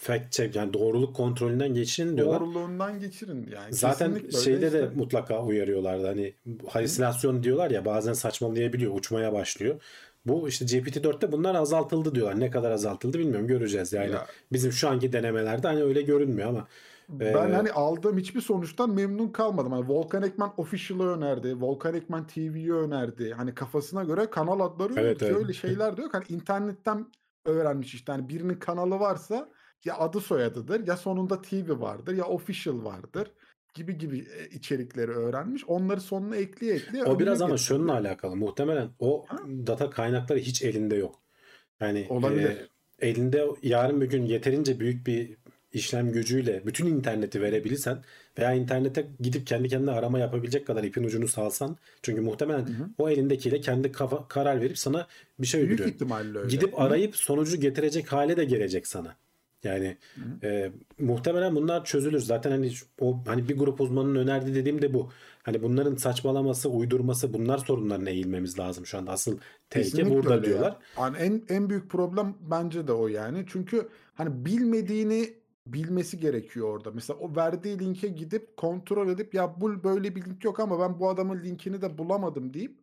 B: fact check yani doğruluk kontrolünden geçirin diyorlar.
C: Doğruluğundan geçirin yani.
B: Zaten şeyde de
C: işte.
B: mutlaka uyarıyorlardı. Hani halüsinasyon diyorlar ya bazen saçmalayabiliyor, uçmaya başlıyor. Bu işte GPT-4'te bunlar azaltıldı diyorlar. Ne kadar azaltıldı bilmiyorum. Göreceğiz yani.
C: Ya.
B: Bizim şu anki denemelerde hani öyle görünmüyor ama
C: Ben
B: Ee,
C: hani aldığım hiçbir sonuçtan memnun kalmadım. Hani Volkan Ekmen Official'ı önerdi. Volkan Ekmen TV'yi önerdi. Hani kafasına göre kanal adları
B: Evet,
C: yok.
B: evet.
C: Öyle şeyler de yok. Hani internetten öğrenmiş işte. Hani birinin kanalı varsa ya adı soyadıdır ya sonunda TV vardır ya official vardır gibi gibi e, içerikleri öğrenmiş. Onları sonuna ekleye ekleye
B: o biraz ama
C: getirdi.
B: şununla alakalı. Muhtemelen o
C: Ha?
B: data kaynakları hiç elinde yok. Yani
C: Olabilir.
B: e, elinde yarın bir gün yeterince büyük bir işlem gücüyle bütün interneti verebilirsen veya internete gidip kendi kendine arama yapabilecek kadar ipin ucunu salsan çünkü muhtemelen
C: hı.
B: o elindekiyle kendi kafa, karar verip sana bir şey
C: Büyük
B: uyduruyor.
C: ihtimalle öyle.
B: Gidip
C: Hı.
B: arayıp sonucu getirecek hale de gelecek sana. Yani e, muhtemelen bunlar çözülür. Zaten hani o hani bir grup uzmanının önerdiği dediğim de bu. Hani bunların saçmalaması, uydurması bunlar sorunlarına eğilmemiz lazım şu anda. Asıl tehlike
C: Kesinlikle
B: burada
C: öyle ya.
B: diyorlar.
C: Yani en en büyük problem bence de o yani. Çünkü hani bilmediğini bilmesi gerekiyor orada. Mesela o verdiği linke gidip kontrol edip ya bu böyle bir link yok ama ben bu adamın linkini de bulamadım deyip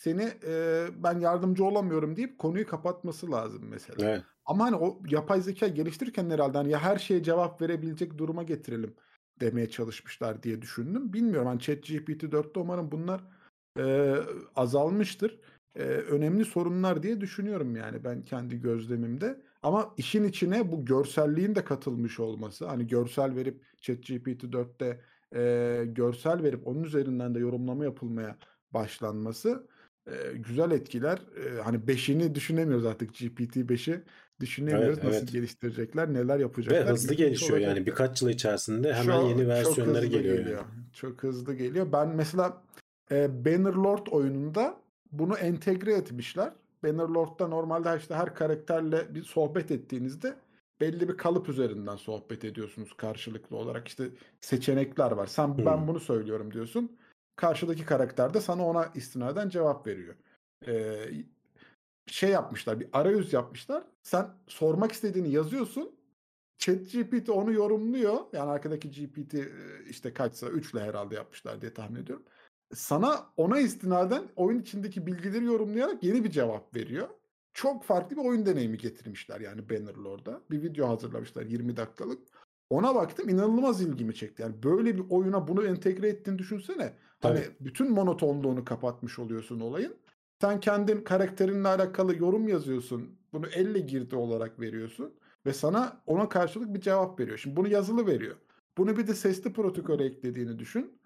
C: seni e, ben yardımcı olamıyorum deyip konuyu kapatması lazım mesela.
B: Evet.
C: Ama hani o yapay zeka geliştirirken herhalde hani ya her şeye cevap verebilecek duruma getirelim demeye çalışmışlar diye düşündüm. Bilmiyorum hani ChatGPT 4'te umarım bunlar e, azalmıştır. E, önemli sorunlar diye düşünüyorum yani ben kendi gözlemimde. Ama işin içine bu görselliğin de katılmış olması, hani görsel verip ChatGPT 4'te e, görsel verip onun üzerinden de yorumlama yapılmaya başlanması e, güzel etkiler. E, hani 5'ini düşünemiyoruz artık GPT 5'i düşünemiyoruz
B: Evet,
C: nasıl
B: evet.
C: geliştirecekler, neler
B: Ve
C: yapacaklar.
B: hızlı
C: İlginç
B: gelişiyor yani
C: olacak.
B: birkaç yıl içerisinde hemen
C: Çok-
B: yeni versiyonları
C: hızlı
B: geliyor. yani.
C: Çok hızlı geliyor. Ben mesela e, Bannerlord oyununda bunu entegre etmişler. Bannerlord'da normalde işte her karakterle bir sohbet ettiğinizde belli bir kalıp üzerinden sohbet ediyorsunuz karşılıklı olarak. İşte seçenekler var. Sen ben
B: Hmm.
C: bunu söylüyorum diyorsun. Karşıdaki karakter de sana ona istinaden cevap veriyor. E, şey yapmışlar, bir arayüz yapmışlar. Sen sormak istediğini yazıyorsun. ChatGPT onu yorumluyor. Yani arkadaki GPT e, işte kaçsa 3 ile herhalde yapmışlar diye tahmin ediyorum. Sana ona istinaden oyun içindeki bilgileri yorumlayarak yeni bir cevap veriyor. Çok farklı bir oyun deneyimi getirmişler yani Bannerlord'a. Bir video hazırlamışlar 20 dakikalık. Ona baktım inanılmaz ilgimi çekti. Yani böyle bir oyuna bunu entegre ettiğini düşünsene. Hani
B: Tabii.
C: bütün monotonluğunu kapatmış oluyorsun olayın. Sen kendin karakterinle alakalı yorum yazıyorsun. Bunu elle girdi olarak veriyorsun. Ve sana ona karşılık bir cevap veriyor. Şimdi bunu yazılı veriyor. Bunu bir de sesli protokole eklediğini düşün.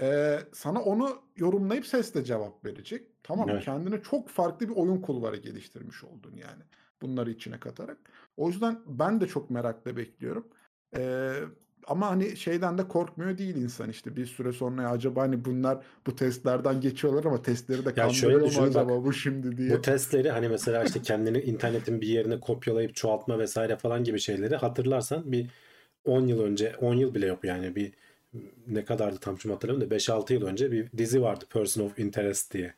C: Ee, sana onu yorumlayıp sesle cevap verecek. Tamam?
B: Evet.
C: Kendine çok farklı bir oyun kulvarı geliştirmiş oldun yani. Bunları içine katarak. O yüzden ben de çok merakla bekliyorum. Ee, ama hani şeyden de korkmuyor değil insan işte bir süre sonra ya acaba hani bunlar bu testlerden geçiyorlar ama testleri de kandırıyor
B: şöyle
C: mu
B: bak,
C: acaba bu şimdi diye.
B: Bu testleri hani mesela işte kendini internetin bir yerine kopyalayıp çoğaltma vesaire falan gibi şeyleri hatırlarsan bir 10 yıl önce 10 yıl bile yok yani bir ne kadardı tam şimdi hatırlamıyorum da 5-6 yıl önce bir dizi vardı Person of Interest diye.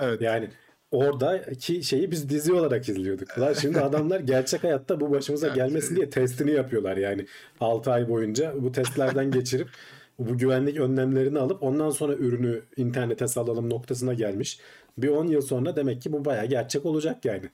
C: Evet.
B: Yani oradaki şeyi biz dizi olarak izliyorduk. Lan şimdi adamlar gerçek hayatta bu başımıza gelmesin diye testini yapıyorlar yani 6 ay boyunca bu testlerden geçirip bu güvenlik önlemlerini alıp ondan sonra ürünü internete salalım noktasına gelmiş. Bir 10 yıl sonra demek ki bu bayağı gerçek olacak yani.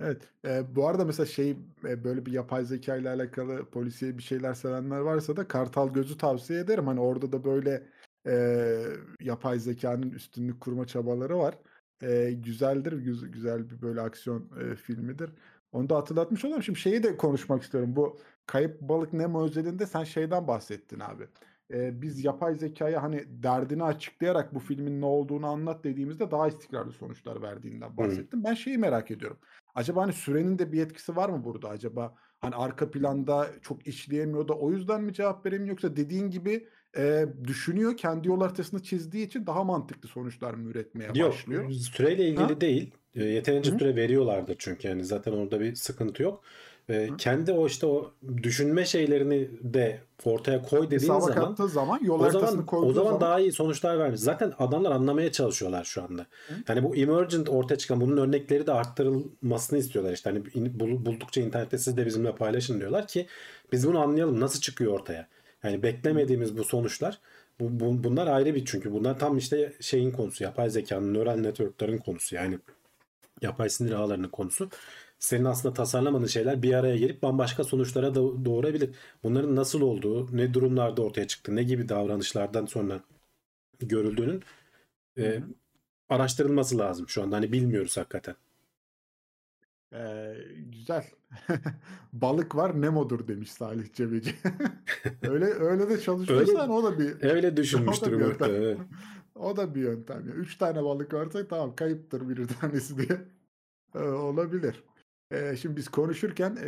C: Evet. E, bu arada mesela şey e, böyle bir yapay zeka ile alakalı polisiye bir şeyler sevenler varsa da Kartal Gözü tavsiye ederim. Hani orada da böyle e, yapay zekanın üstünlük kurma çabaları var. E, güzeldir, güz- güzel bir böyle aksiyon e, filmidir. Onu da hatırlatmış olalım. Şimdi şeyi de konuşmak istiyorum. Bu Kayıp Balık Nemo özelinde sen şeyden bahsettin abi. E, biz yapay zekaya hani derdini açıklayarak bu filmin ne olduğunu anlat dediğimizde daha istikrarlı sonuçlar verdiğinden bahsettim. Ben şeyi merak ediyorum. Acaba hani sürenin de bir etkisi var mı burada acaba? Hani arka planda çok işleyemiyor da o yüzden mi cevap veremiyor yoksa dediğin gibi e, düşünüyor kendi yol haritasını çizdiği için daha mantıklı sonuçlar mı üretmeye
B: Yok
C: başlıyor?
B: süreyle ilgili
C: Ha?
B: değil. E, Yeterince
C: Hı hı.
B: süre veriyorlardır çünkü yani zaten orada bir sıkıntı yok. E,
C: Hı.
B: Kendi o işte o düşünme şeylerini de ortaya koy dediğin
C: Hesaba
B: zaman
C: zaman yol
B: o zaman o zaman
C: zaman
B: daha iyi sonuçlar vermiş. Zaten adamlar anlamaya çalışıyorlar şu anda.
C: Hı.
B: Yani bu emergent ortaya çıkan bunun örnekleri de arttırılmasını istiyorlar işte. Hani buldukça internette siz de bizimle paylaşın diyorlar ki biz bunu anlayalım nasıl çıkıyor ortaya. Yani beklemediğimiz bu sonuçlar bu, bu- bunlar ayrı bir çünkü bunlar tam işte şeyin konusu yapay zekanın nöral network'ların konusu yani yapay sinir ağlarının konusu. Senin aslında tasarlamadığın şeyler bir araya gelip bambaşka sonuçlara da doğurabilir. Bunların nasıl olduğu, ne durumlarda ortaya çıktı, ne gibi davranışlardan sonra görüldüğünün e, araştırılması lazım şu anda. Hani bilmiyoruz hakikaten.
C: Ee, güzel. Balık var Nemo'dur demiş Salih Cebeci. öyle öyle de çalışıyorsan o da bir
B: Öyle
C: o
B: düşünmüştür
C: da bir yöntem.
B: evet.
C: O da bir yöntem. ya. Üç tane balık varsa tamam kayıptır bir tanesi diye. Ee, olabilir. Şimdi biz konuşurken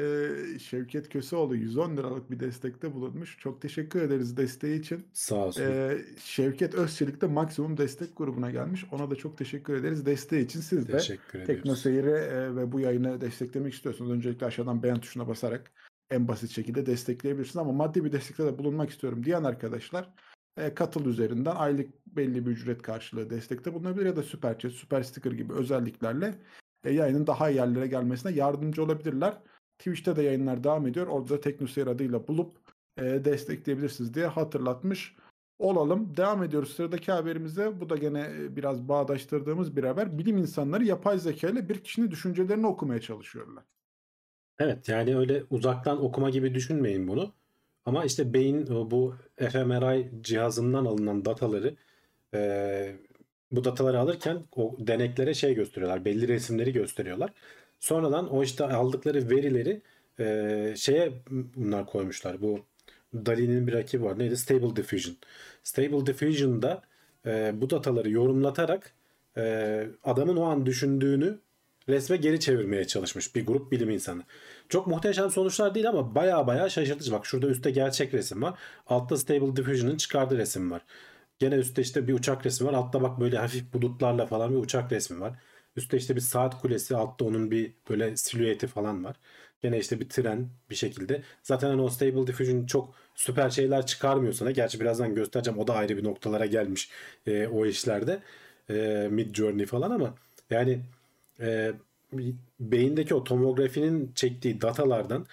C: Şevket Köseoğlu 110 liralık bir destekte bulunmuş. Çok teşekkür ederiz desteği için.
B: Sağ olsun.
C: Şevket Özçelik de maksimum destek grubuna gelmiş. Ona da çok teşekkür ederiz desteği için. Siz de
B: Teşekkür ediyoruz.
C: Tekno Seyir'i ve bu yayını desteklemek istiyorsanız öncelikle aşağıdan beğen tuşuna basarak en basit şekilde destekleyebilirsiniz. Ama maddi bir destekte de bulunmak istiyorum diyen arkadaşlar katıl üzerinden aylık belli bir ücret karşılığı destekte bulunabilir ya da süper chat, süper sticker gibi özelliklerle yayının daha iyi yerlere gelmesine yardımcı olabilirler. Twitch'te de yayınlar devam ediyor. Orada da Tekno Seyir adıyla bulup e, destekleyebilirsiniz diye hatırlatmış olalım. Devam ediyoruz sıradaki haberimize. Bu da gene e, biraz bağdaştırdığımız bir haber. Bilim insanları yapay zeka ile bir kişinin düşüncelerini okumaya çalışıyorlar.
B: Evet yani öyle uzaktan okuma gibi düşünmeyin bunu. Ama işte beyin bu fMRI cihazından alınan dataları e, bu dataları alırken o deneklere şey gösteriyorlar. Belli resimleri gösteriyorlar. Sonradan o işte aldıkları verileri e, şeye bunlar koymuşlar. Bu DALL-E'nin bir rakibi var. Neydi? Stable Diffusion. Stable Diffusion'da e, bu dataları yorumlatarak e, adamın o an düşündüğünü resme geri çevirmeye çalışmış bir grup bilim insanı. Çok muhteşem sonuçlar değil ama baya baya şaşırtıcı. Bak şurada üstte gerçek resim var. Altta Stable Diffusion'ın çıkardığı resim var. Gene üstte işte bir uçak resmi var. Altta bak böyle hafif bulutlarla falan bir uçak resmi var. Üstte işte bir saat kulesi. Altta onun bir böyle silüeti falan var. Gene işte bir tren bir şekilde. Zaten hani o Stable Diffusion çok süper şeyler çıkarmıyor sana. Gerçi birazdan göstereceğim. O da ayrı bir noktalara gelmiş e, o işlerde. E, Mid Journey falan ama yani e, beyindeki o tomografinin çektiği datalardan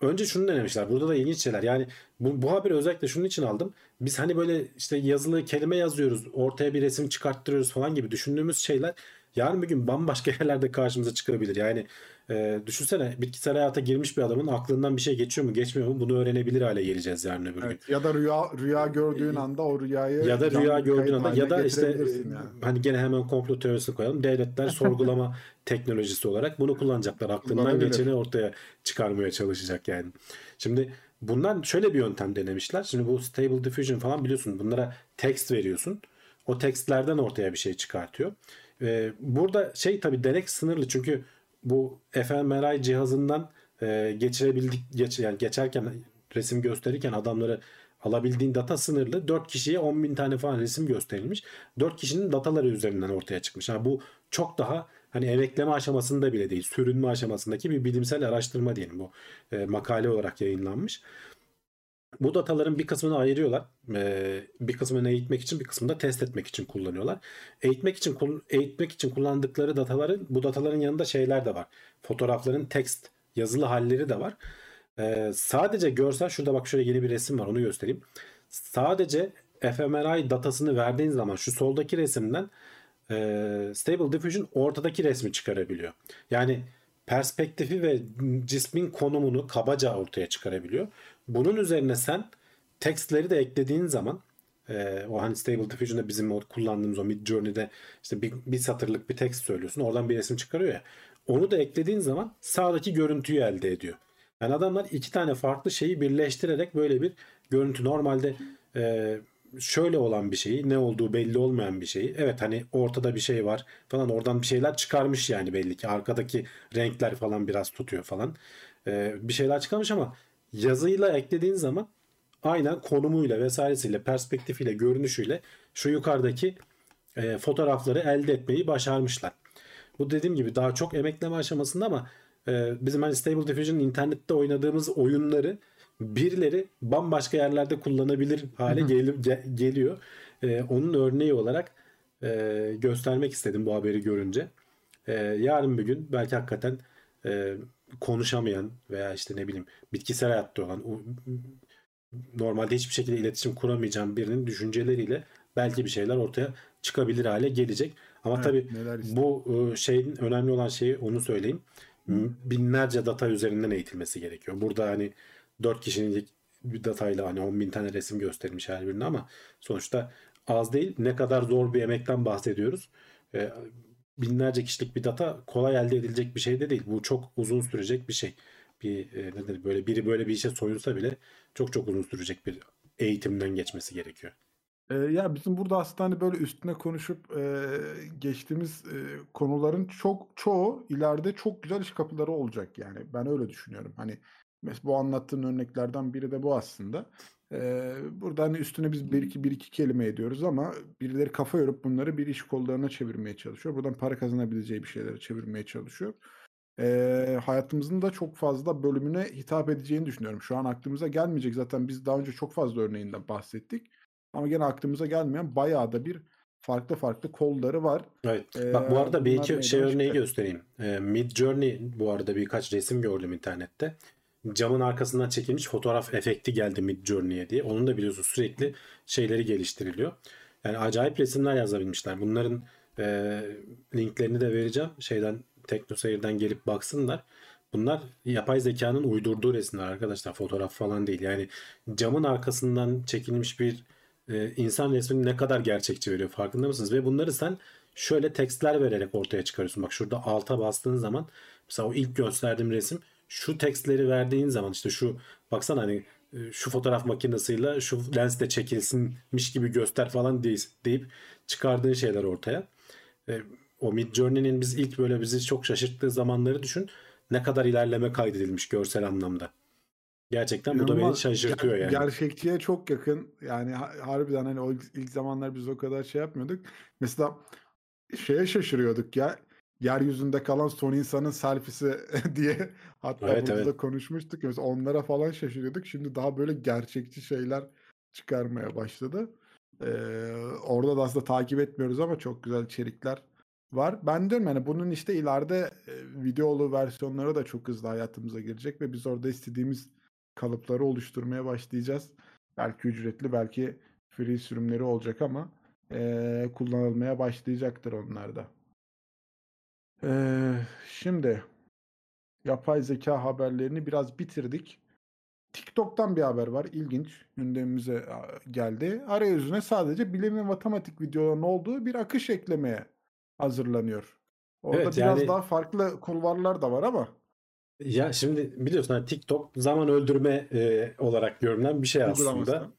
B: önce şunu denemişler. Burada da ilginç şeyler. Yani bu, bu haberi özellikle şunun için aldım. Biz hani böyle işte yazılı kelime yazıyoruz, ortaya bir resim çıkarttırıyoruz falan gibi düşündüğümüz şeyler yarın bir gün bambaşka yerlerde karşımıza çıkabilir. Yani e, düşünsene bitkisel hayata girmiş bir adamın aklından bir şey geçiyor mu geçmiyor mu bunu öğrenebilir hale geleceğiz yarın öbür gün.
C: Evet. Ya da rüya rüya gördüğün anda o rüyayı
B: Ya da rüya gördüğün anda ya da işte
C: yani.
B: hani gene hemen komplo teorisini koyalım. Devletler sorgulama teknolojisi olarak bunu kullanacaklar. Aklından geçeni ortaya çıkarmaya çalışacak yani. Şimdi bunlar şöyle bir yöntem denemişler. Şimdi bu Stable Diffusion falan biliyorsun bunlara text veriyorsun. O tekstlerden ortaya bir şey çıkartıyor. Ee, burada şey tabii denek sınırlı çünkü bu fMRI cihazından e, geçirebildik geç, yani geçerken resim gösterirken adamları alabildiğin data sınırlı. 4 kişiye 10 bin tane falan resim gösterilmiş. 4 kişinin dataları üzerinden ortaya çıkmış. Yani bu çok daha hani emekleme aşamasında bile değil. Sürünme aşamasındaki bir bilimsel araştırma diyelim bu. E, makale olarak yayınlanmış. Bu dataların bir kısmını ayırıyorlar. Ee, bir kısmını eğitmek için, bir kısmını da test etmek için kullanıyorlar. Eğitmek için eğitmek için kullandıkları dataların bu dataların yanında şeyler de var. Fotoğrafların text, yazılı halleri de var. Ee, sadece görsel şurada bak şöyle yeni bir resim var onu göstereyim. Sadece fMRI datasını verdiğin zaman şu soldaki resimden e, Stable Diffusion ortadaki resmi çıkarabiliyor. Yani perspektifi ve cismin konumunu kabaca ortaya çıkarabiliyor. Bunun üzerine sen tekstleri de eklediğin zaman e, o hani Stable Diffusion'da bizim o kullandığımız o Mid Journey'de işte bir, bir satırlık bir tekst söylüyorsun. Oradan bir resim çıkarıyor ya. Onu da eklediğin zaman sağdaki görüntüyü elde ediyor. Yani adamlar iki tane farklı şeyi birleştirerek böyle bir görüntü normalde e, şöyle olan bir şeyi ne olduğu belli olmayan bir şeyi evet hani ortada bir şey var falan oradan bir şeyler çıkarmış yani belli ki arkadaki renkler falan biraz tutuyor falan e, bir şeyler çıkarmış ama yazıyla eklediğin zaman aynen konumuyla vesairesiyle perspektifiyle görünüşüyle şu yukarıdaki e, fotoğrafları elde etmeyi başarmışlar. Bu dediğim gibi daha çok emekleme aşamasında ama e, bizim hani Stable Diffusion internette oynadığımız oyunları birileri bambaşka yerlerde kullanabilir hale gel- ge- geliyor. E, onun örneği olarak e, göstermek istedim bu haberi görünce. E, yarın bir gün belki hakikaten e, konuşamayan veya işte ne bileyim bitkisel hayatta olan normalde hiçbir şekilde iletişim kuramayacağım birinin düşünceleriyle belki bir şeyler ortaya çıkabilir hale gelecek. Ama evet, tabii bu e, şeyin önemli olan şeyi onu söyleyeyim. Binlerce data üzerinden eğitilmesi gerekiyor. Burada hani 4 kişinin bir datayla hani 10 bin tane resim göstermiş her birine ama sonuçta az değil. Ne kadar zor bir emekten bahsediyoruz. E, binlerce kişilik bir data kolay elde edilecek bir şey de değil. Bu çok uzun sürecek bir şey. Bir e, nedir böyle biri böyle bir işe soyunsa bile çok çok uzun sürecek bir eğitimden geçmesi gerekiyor.
C: Ee, ya bizim burada aslında hani böyle üstüne konuşup e, geçtiğimiz e, konuların çok çoğu ileride çok güzel iş kapıları olacak yani. Ben öyle düşünüyorum. Hani mesela bu anlattığın örneklerden biri de bu aslında. Ee, burada hani üstüne biz bir iki, bir iki kelime ediyoruz ama birileri kafa yorup bunları bir iş kollarına çevirmeye çalışıyor. Buradan para kazanabileceği bir şeylere çevirmeye çalışıyor. Ee, hayatımızın da çok fazla bölümüne hitap edeceğini düşünüyorum. Şu an aklımıza gelmeyecek. Zaten biz daha önce çok fazla örneğinden bahsettik. Ama gene aklımıza gelmeyen bayağı da bir farklı farklı kolları var.
B: Evet. Ee, Bak bu arada bir iki şey örneği çıktı. göstereyim. Ee, Mid Journey bu arada birkaç resim gördüm internette camın arkasından çekilmiş fotoğraf efekti geldi Mid Journey'e diye. Onun da biliyorsun sürekli şeyleri geliştiriliyor. Yani acayip resimler yazabilmişler. Bunların e, linklerini de vereceğim. Şeyden TeknoSeyir'den gelip baksınlar. Bunlar yapay zekanın uydurduğu resimler arkadaşlar. Fotoğraf falan değil. Yani camın arkasından çekilmiş bir e, insan resmini ne kadar gerçekçi veriyor farkında mısınız? Ve bunları sen şöyle tekstler vererek ortaya çıkarıyorsun. Bak şurada alta bastığın zaman mesela o ilk gösterdiğim resim şu tekstleri verdiğin zaman işte şu baksana hani e, şu fotoğraf makinesiyle şu lensle çekilsinmiş gibi göster falan deyip çıkardığın şeyler ortaya. E, o Mid Journey'nin biz ilk böyle bizi çok şaşırttığı zamanları düşün. Ne kadar ilerleme kaydedilmiş görsel anlamda. Gerçekten bu da beni şaşırtıyor yani.
C: Gerçekçiye çok yakın. Yani harbiden hani o ilk zamanlar biz o kadar şey yapmıyorduk. Mesela şeye şaşırıyorduk ya yeryüzünde kalan son insanın selfisi diye hatta evet, burada evet. da konuşmuştuk. Mesela onlara falan şaşırıyorduk. Şimdi daha böyle gerçekçi şeyler çıkarmaya başladı. Ee, orada da aslında takip etmiyoruz ama çok güzel içerikler var. Ben diyorum yani bunun işte ileride e, videolu versiyonları da çok hızlı hayatımıza girecek ve biz orada istediğimiz kalıpları oluşturmaya başlayacağız. Belki ücretli belki free sürümleri olacak ama e, kullanılmaya başlayacaktır onlar da. Ee, şimdi yapay zeka haberlerini biraz bitirdik. TikTok'tan bir haber var. İlginç. Gündemimize geldi. Arayüzüne sadece bilim ve matematik videolarının olduğu bir akış eklemeye hazırlanıyor. Orada evet, biraz yani... daha farklı kulvarlar da var ama.
B: Ya şimdi biliyorsun hani TikTok zaman öldürme e, olarak görünen bir şey aslında.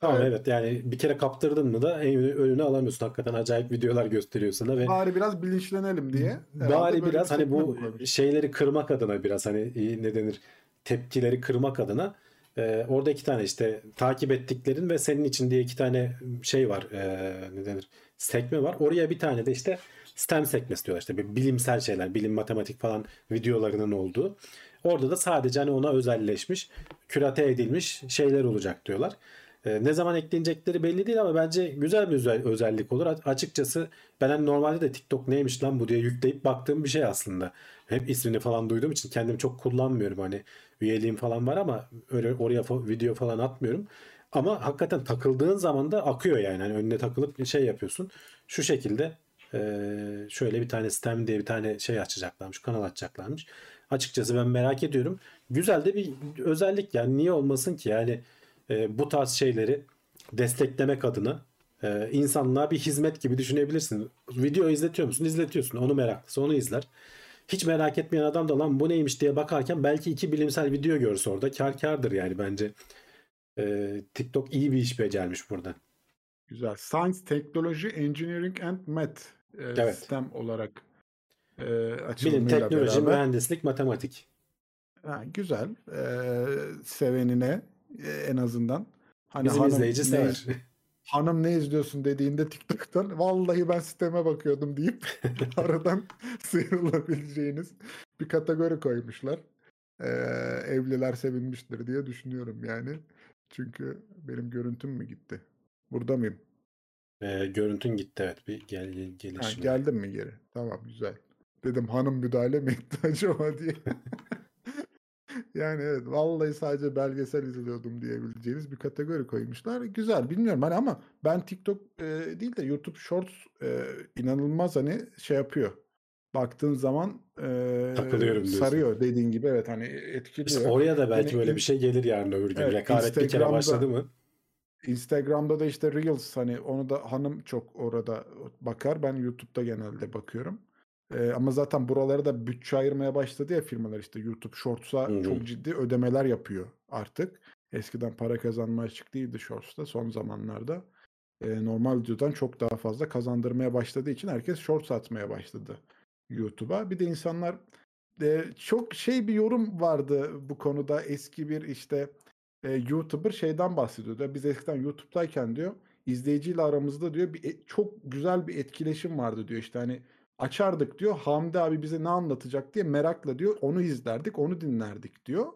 B: Tamam evet. evet yani bir kere kaptırdın mı da önünü alamıyorsun. Hakikaten acayip videolar gösteriyor sana ve
C: bari biraz bilinçlenelim diye.
B: Bari biraz hani bu şeyleri kırmak adına biraz hani ne denir tepkileri kırmak adına Ee, orada iki tane işte takip ettiklerin ve senin için diye iki tane şey var. Ee, ne denir? Sekme var. Oraya bir tane de işte STEM sekmesi diyorlar. İşte bilimsel şeyler, bilim, matematik falan videolarının olduğu. Orada da sadece hani ona özelleşmiş, kürate edilmiş şeyler olacak diyorlar. Ee, ne zaman eklenecekleri belli değil ama bence güzel bir özel, özellik olur. Açıkçası ben hani normalde de TikTok neymiş lan bu diye yükleyip baktığım bir şey aslında. Hep ismini falan duyduğum için kendimi çok kullanmıyorum. Hani üyeliğim falan var ama öyle oraya video falan atmıyorum. Ama hakikaten takıldığın zaman da akıyor yani. Hani önüne takılıp bir şey yapıyorsun. Şu şekilde eee, şöyle bir tane STEM diye bir tane şey açacaklarmış. Kanal açacaklarmış. Açıkçası ben merak ediyorum. Güzel de bir özellik yani niye olmasın ki yani e, bu tarz şeyleri desteklemek adına e, insanlığa bir hizmet gibi düşünebilirsin. Video izletiyor musun? İzletiyorsun. Onu meraklısı onu izler. Hiç merak etmeyen adam da lan bu neymiş diye bakarken belki iki bilimsel video görse orada kar kardır yani bence. E, TikTok iyi bir iş becermiş burada.
C: Güzel. Science, Technology, Engineering and Math e,
B: Evet.
C: sistem olarak e,
B: Bilim,
C: açılımıyla
B: teknoloji,
C: beraber.
B: mühendislik, matematik.
C: Ha, güzel. E, sevenine e, en azından. Hani
B: Bizim
C: hanım
B: izleyici
C: ne,
B: sever.
C: hanım ne izliyorsun dediğinde TikTok'tan vallahi ben sisteme bakıyordum deyip aradan sıyrılabileceğiniz bir kategori koymuşlar. E, evliler sevinmiştir diye düşünüyorum yani. Çünkü benim görüntüm mü gitti? Burada mıyım?
B: E, görüntün gitti evet. Bir gel, gel, gelir
C: Ha, geldim mi geri? Tamam güzel. Dedim hanım müdahale mi etti acaba diye. yani evet vallahi sadece belgesel izliyordum diyebileceğiniz bir kategori koymuşlar. Güzel bilmiyorum hani ama ben TikTok e, değil de YouTube Shorts e, inanılmaz hani şey yapıyor. Baktığın zaman e,
B: Takılıyorum diyorsun.
C: sarıyor dediğin gibi evet hani etkiliyor.
B: İşte oraya da belki böyle bir şey gelir yarın öbür gün.
C: Evet,
B: Rekabet bir kere başladı mı?
C: Instagram'da da işte Reels hani onu da hanım çok orada bakar. Ben YouTube'da genelde bakıyorum. Ee, ama zaten buralara da bütçe ayırmaya başladı ya firmalar işte YouTube Shorts'a
B: Hı hı.
C: çok ciddi ödemeler yapıyor artık. Eskiden para kazanma açık değildi Shorts'ta son zamanlarda. Ee, normal videodan çok daha fazla kazandırmaya başladığı için herkes Shorts atmaya başladı YouTube'a. Bir de insanlar e, çok şey bir yorum vardı bu konuda eski bir işte e, YouTuber şeyden bahsediyordu. Biz eskiden YouTube'dayken diyor izleyiciyle aramızda diyor bir e- çok güzel bir etkileşim vardı diyor. İşte hani açardık diyor. Hamdi abi bize ne anlatacak diye merakla diyor. Onu izlerdik, onu dinlerdik diyor.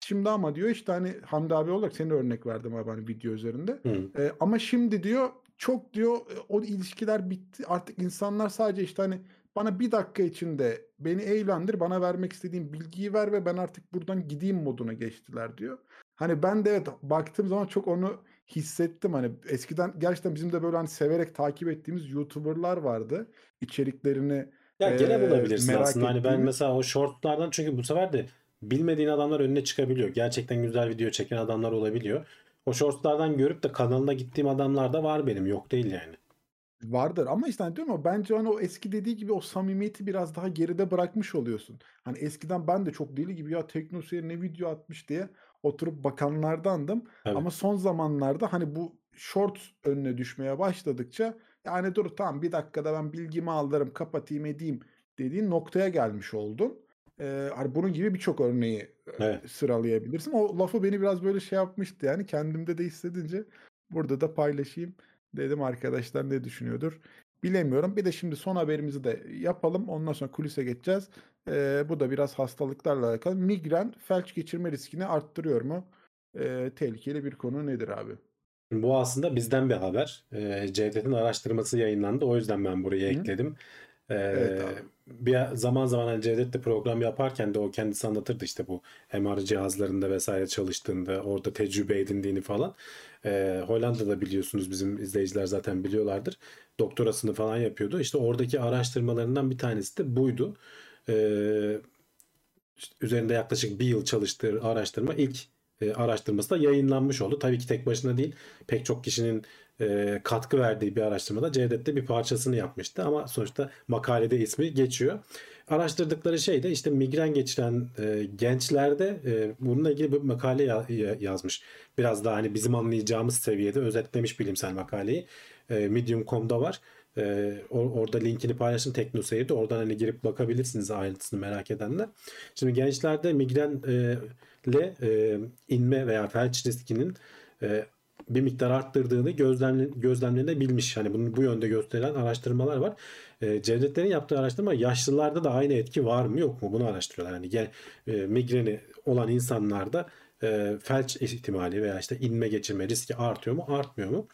C: Şimdi ama diyor işte hani Hamdi abi olarak seni örnek verdim abi hani video üzerinde.
B: Hı.
C: E, ama şimdi diyor çok diyor o ilişkiler bitti. Artık insanlar sadece işte hani bana bir dakika içinde beni eğlendir, bana vermek istediğin bilgiyi ver ve ben artık buradan gideyim moduna geçtiler diyor. Hani ben de evet baktığım zaman çok onu hissettim. Hani eskiden gerçekten bizim de böyle hani severek takip ettiğimiz YouTuber'lar vardı. İçeriklerini
B: Ya gene
C: Ee,
B: bulabilirsin
C: merak
B: aslında. Hani ben mesela o shortlardan çünkü bu sefer de bilmediğin adamlar önüne çıkabiliyor. Gerçekten güzel video çeken adamlar olabiliyor. O shortlardan görüp de kanalına gittiğim adamlar da var benim. Yok değil yani.
C: Vardır ama işte hani diyorum ya bence hani o eski dediği gibi o samimiyeti biraz daha geride bırakmış oluyorsun. Hani eskiden ben de çok deli gibi ya Teknoseyir ne video atmış diye oturup bakanlardandım.
B: Tabii.
C: Ama son zamanlarda hani bu short önüne düşmeye başladıkça yani dur tamam bir dakikada ben bilgimi alırım kapatayım edeyim dediğin noktaya gelmiş oldun. Ee, hani bunun gibi birçok örneği
B: Evet.
C: sıralayabilirsin. O lafı beni biraz böyle şey yapmıştı yani kendimde de hissedince burada da paylaşayım dedim arkadaşlar ne düşünüyordur bilemiyorum. Bir de şimdi son haberimizi de yapalım ondan sonra kulise geçeceğiz. Ee, bu da biraz hastalıklarla alakalı. Migren felç geçirme riskini arttırıyor mu? Ee, tehlikeli bir konu nedir abi?
B: Bu aslında bizden bir haber. Ee, Cevdet'in araştırması yayınlandı. O yüzden ben buraya
C: Hı.
B: ekledim. Ee,
C: Evet abi.
B: bir zaman zaman hani Cevdet program yaparken de o kendisi anlatırdı işte bu MR cihazlarında vesaire çalıştığında orada tecrübe edindiğini falan. Ee, Hollanda'da biliyorsunuz bizim izleyiciler zaten biliyorlardır. Doktorasını falan yapıyordu. İşte oradaki araştırmalarından bir tanesi de buydu. Ee, üzerinde yaklaşık bir yıl çalıştığı araştırma ilk e, araştırması da yayınlanmış oldu. Tabii ki tek başına değil pek çok kişinin e, katkı verdiği bir araştırmada Cevdet de bir parçasını yapmıştı ama sonuçta makalede ismi geçiyor. Araştırdıkları şey de işte migren geçiren e, gençlerde e, bununla ilgili bir makale ya- yazmış. Biraz daha hani bizim anlayacağımız seviyede özetlemiş bilimsel makaleyi. E, Medium.com'da var. E, or- orada linkini paylaştım TeknoSeyir'de. Oradan hani girip bakabilirsiniz ayrıntısını merak edenler. Şimdi gençlerde migrenle e, inme veya felç riskinin e, bir miktar arttırdığını gözlemle, gözlemlenebilmiş. Hani bunu bu yönde gösteren araştırmalar var. E, Cevdetlerin yaptığı araştırma yaşlılarda da aynı etki var mı yok mu bunu araştırıyorlar. Yani gel, e, migreni olan insanlarda e, felç ihtimali veya işte inme geçirme riski artıyor mu artmıyor mu?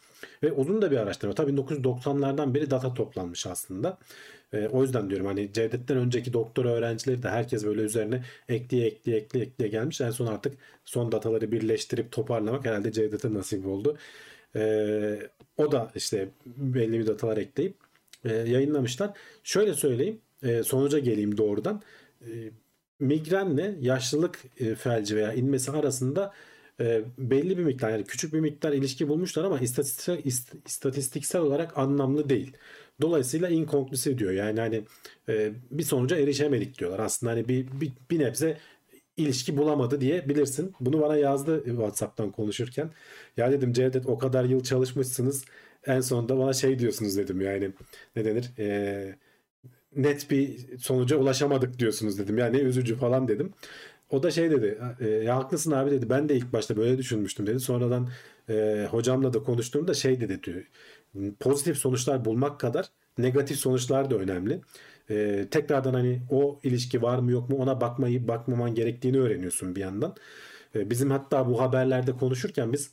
B: Ve uzun da bir araştırma. Tabii 1990'lardan beri data toplanmış aslında. E, o yüzden diyorum hani Cevdet'ten önceki doktora öğrencileri de herkes böyle üzerine ekleye ekleye ekleye ekleye gelmiş. En son artık son dataları birleştirip toparlamak herhalde Cevdet'e nasip oldu. E, o da işte belli bir datalar ekleyip e, yayınlamışlar. Şöyle söyleyeyim e, sonuca geleyim doğrudan. E, migrenle yaşlılık e, felci veya inmesi arasında e, belli bir miktar yani küçük bir miktar ilişki bulmuşlar ama istatistik, ist- istatistiksel olarak anlamlı değil. Dolayısıyla inkonklusif diyor. Yani hani e, bir sonuca erişemedik diyorlar. Aslında hani bir, bir, bir nebze ilişki bulamadı diye bilirsin. Bunu bana yazdı WhatsApp'tan konuşurken. Ya dedim Cevdet o kadar yıl çalışmışsınız. En sonunda bana şey diyorsunuz dedim yani ne denir? E, net bir sonuca ulaşamadık diyorsunuz dedim. Yani üzücü falan dedim. O da şey dedi. E, ya haklısın abi dedi. Ben de ilk başta böyle düşünmüştüm dedi. Sonradan e, hocamla da konuştuğumda şey dedi diyor. Pozitif sonuçlar bulmak kadar negatif sonuçlar da önemli. E, tekrardan hani o ilişki var mı yok mu ona bakmayı bakmaman gerektiğini öğreniyorsun bir yandan. E, bizim hatta bu haberlerde konuşurken biz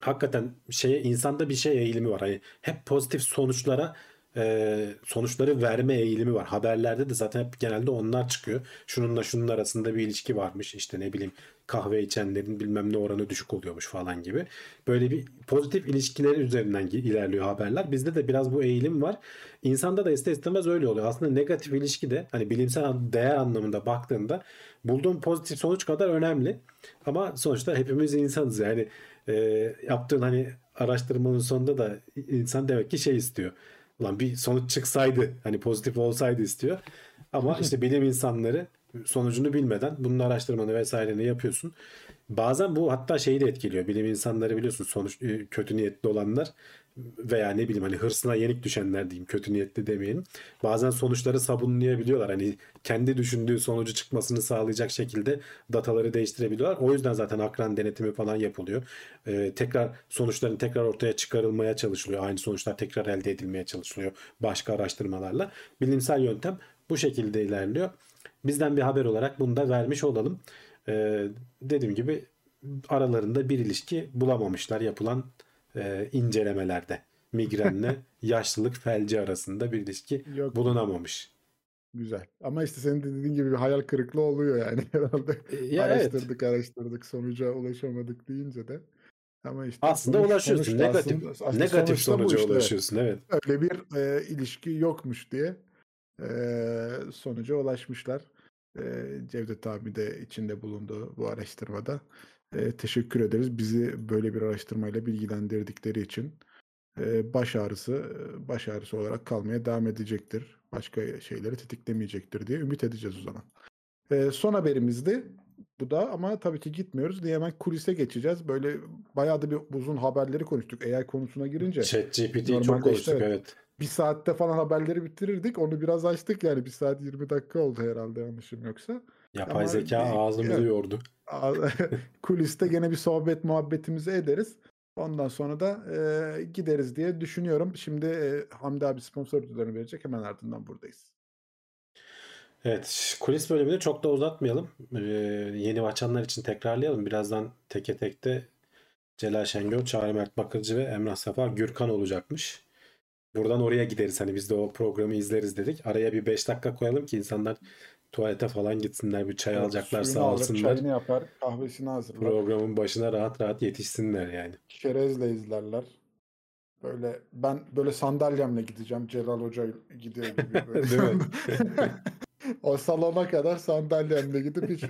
B: hakikaten şeye insanda bir şey eğilimi var. Hani hep pozitif sonuçlara e, sonuçları verme eğilimi var. Haberlerde de zaten hep genelde onlar çıkıyor. Şununla şunun arasında bir ilişki varmış. İşte ne bileyim kahve içenlerin bilmem ne oranı düşük oluyormuş falan gibi. Böyle bir pozitif ilişkiler üzerinden ilerliyor haberler. Bizde de biraz bu eğilim var. İnsanda da ister istemez öyle oluyor. Aslında negatif ilişki de hani bilimsel değer anlamında baktığında bulduğun pozitif sonuç kadar önemli. Ama sonuçta hepimiz insanız yani e, yaptığın hani araştırmanın sonunda da insan demek ki şey istiyor. Ulan bir sonuç çıksaydı hani pozitif olsaydı istiyor. Ama işte bilim insanları sonucunu bilmeden bunun araştırmanı vesaireni yapıyorsun. Bazen bu hatta şeyi de etkiliyor. Bilim insanları biliyorsun sonuç kötü niyetli olanlar veya ne bileyim hani hırsına yenik düşenler diyeyim kötü niyetli demeyelim. Bazen sonuçları sabunlayabiliyorlar. Hani kendi düşündüğü sonucu çıkmasını sağlayacak şekilde dataları değiştirebiliyorlar. O yüzden zaten akran denetimi falan yapılıyor. Ee, tekrar sonuçların tekrar ortaya çıkarılmaya çalışılıyor. Aynı sonuçlar tekrar elde edilmeye çalışılıyor başka araştırmalarla. Bilimsel yöntem bu şekilde ilerliyor. Bizden bir haber olarak bunu da vermiş olalım. Ee, dediğim gibi aralarında bir ilişki bulamamışlar yapılan e, incelemelerde. Migrenle yaşlılık felci arasında bir ilişki
C: Yok.
B: bulunamamış.
C: Güzel. Ama işte senin de dediğin gibi bir hayal kırıklığı oluyor yani herhalde.
B: E, Ya evet.
C: araştırdık araştırdık sonuca ulaşamadık deyince de. Ama işte
B: Aslında
C: sonuç-
B: ulaşıyorsun.
C: sonuçta
B: Negatif
C: aslında-
B: negatif sonuca
C: işte.
B: ulaşıyorsun. Evet.
C: Öyle bir e, ilişki yokmuş diye e, sonuca ulaşmışlar. E, Cevdet abi de içinde bulundu bu araştırmada. E, teşekkür ederiz bizi böyle bir araştırmayla bilgilendirdikleri için. E, baş ağrısı baş ağrısı olarak kalmaya devam edecektir. Başka şeyleri tetiklemeyecektir diye ümit edeceğiz o zaman. E, son haberimizdi. Bu da ama tabii ki gitmiyoruz diye hemen kulise geçeceğiz. Böyle bayağı da bir uzun haberleri konuştuk AI konusuna girince.
B: ChatGPT'yi çok konuştuk
C: işte
B: evet.
C: Bir saatte falan haberleri bitirirdik. Onu biraz açtık yani. Bir saat 20 dakika oldu herhalde yanlışım yoksa.
B: Yapay
C: Ama
B: zeka
C: bir-
B: ağzımızı
C: evet.
B: yordu.
C: Kuliste gene bir sohbet muhabbetimizi ederiz. Ondan sonra da e, gideriz diye düşünüyorum. Şimdi e, Hamdi abi sponsor ödüllerini verecek. Hemen ardından buradayız.
B: Evet, kulis bölümünü çok da uzatmayalım. Ee, yeni açanlar için tekrarlayalım. Birazdan teke tekte Celal Şengör, Çağrı Mert Bakırcı ve Emrah Safa Gürkan olacakmış. Buradan oraya gideriz. Hani biz de o programı izleriz dedik. Araya bir 5 dakika koyalım ki insanlar tuvalete falan gitsinler. Bir çay alacaklar sağ
C: alır,
B: olsunlar.
C: Çayını yapar, kahvesini hazırlar.
B: Programın başına rahat rahat yetişsinler yani.
C: Çerezle izlerler. Böyle ben böyle sandalyemle gideceğim. Celal Hoca gidiyor gibi. Böyle.
B: Değil mi?
C: o salona kadar sandalyemle gidip hiç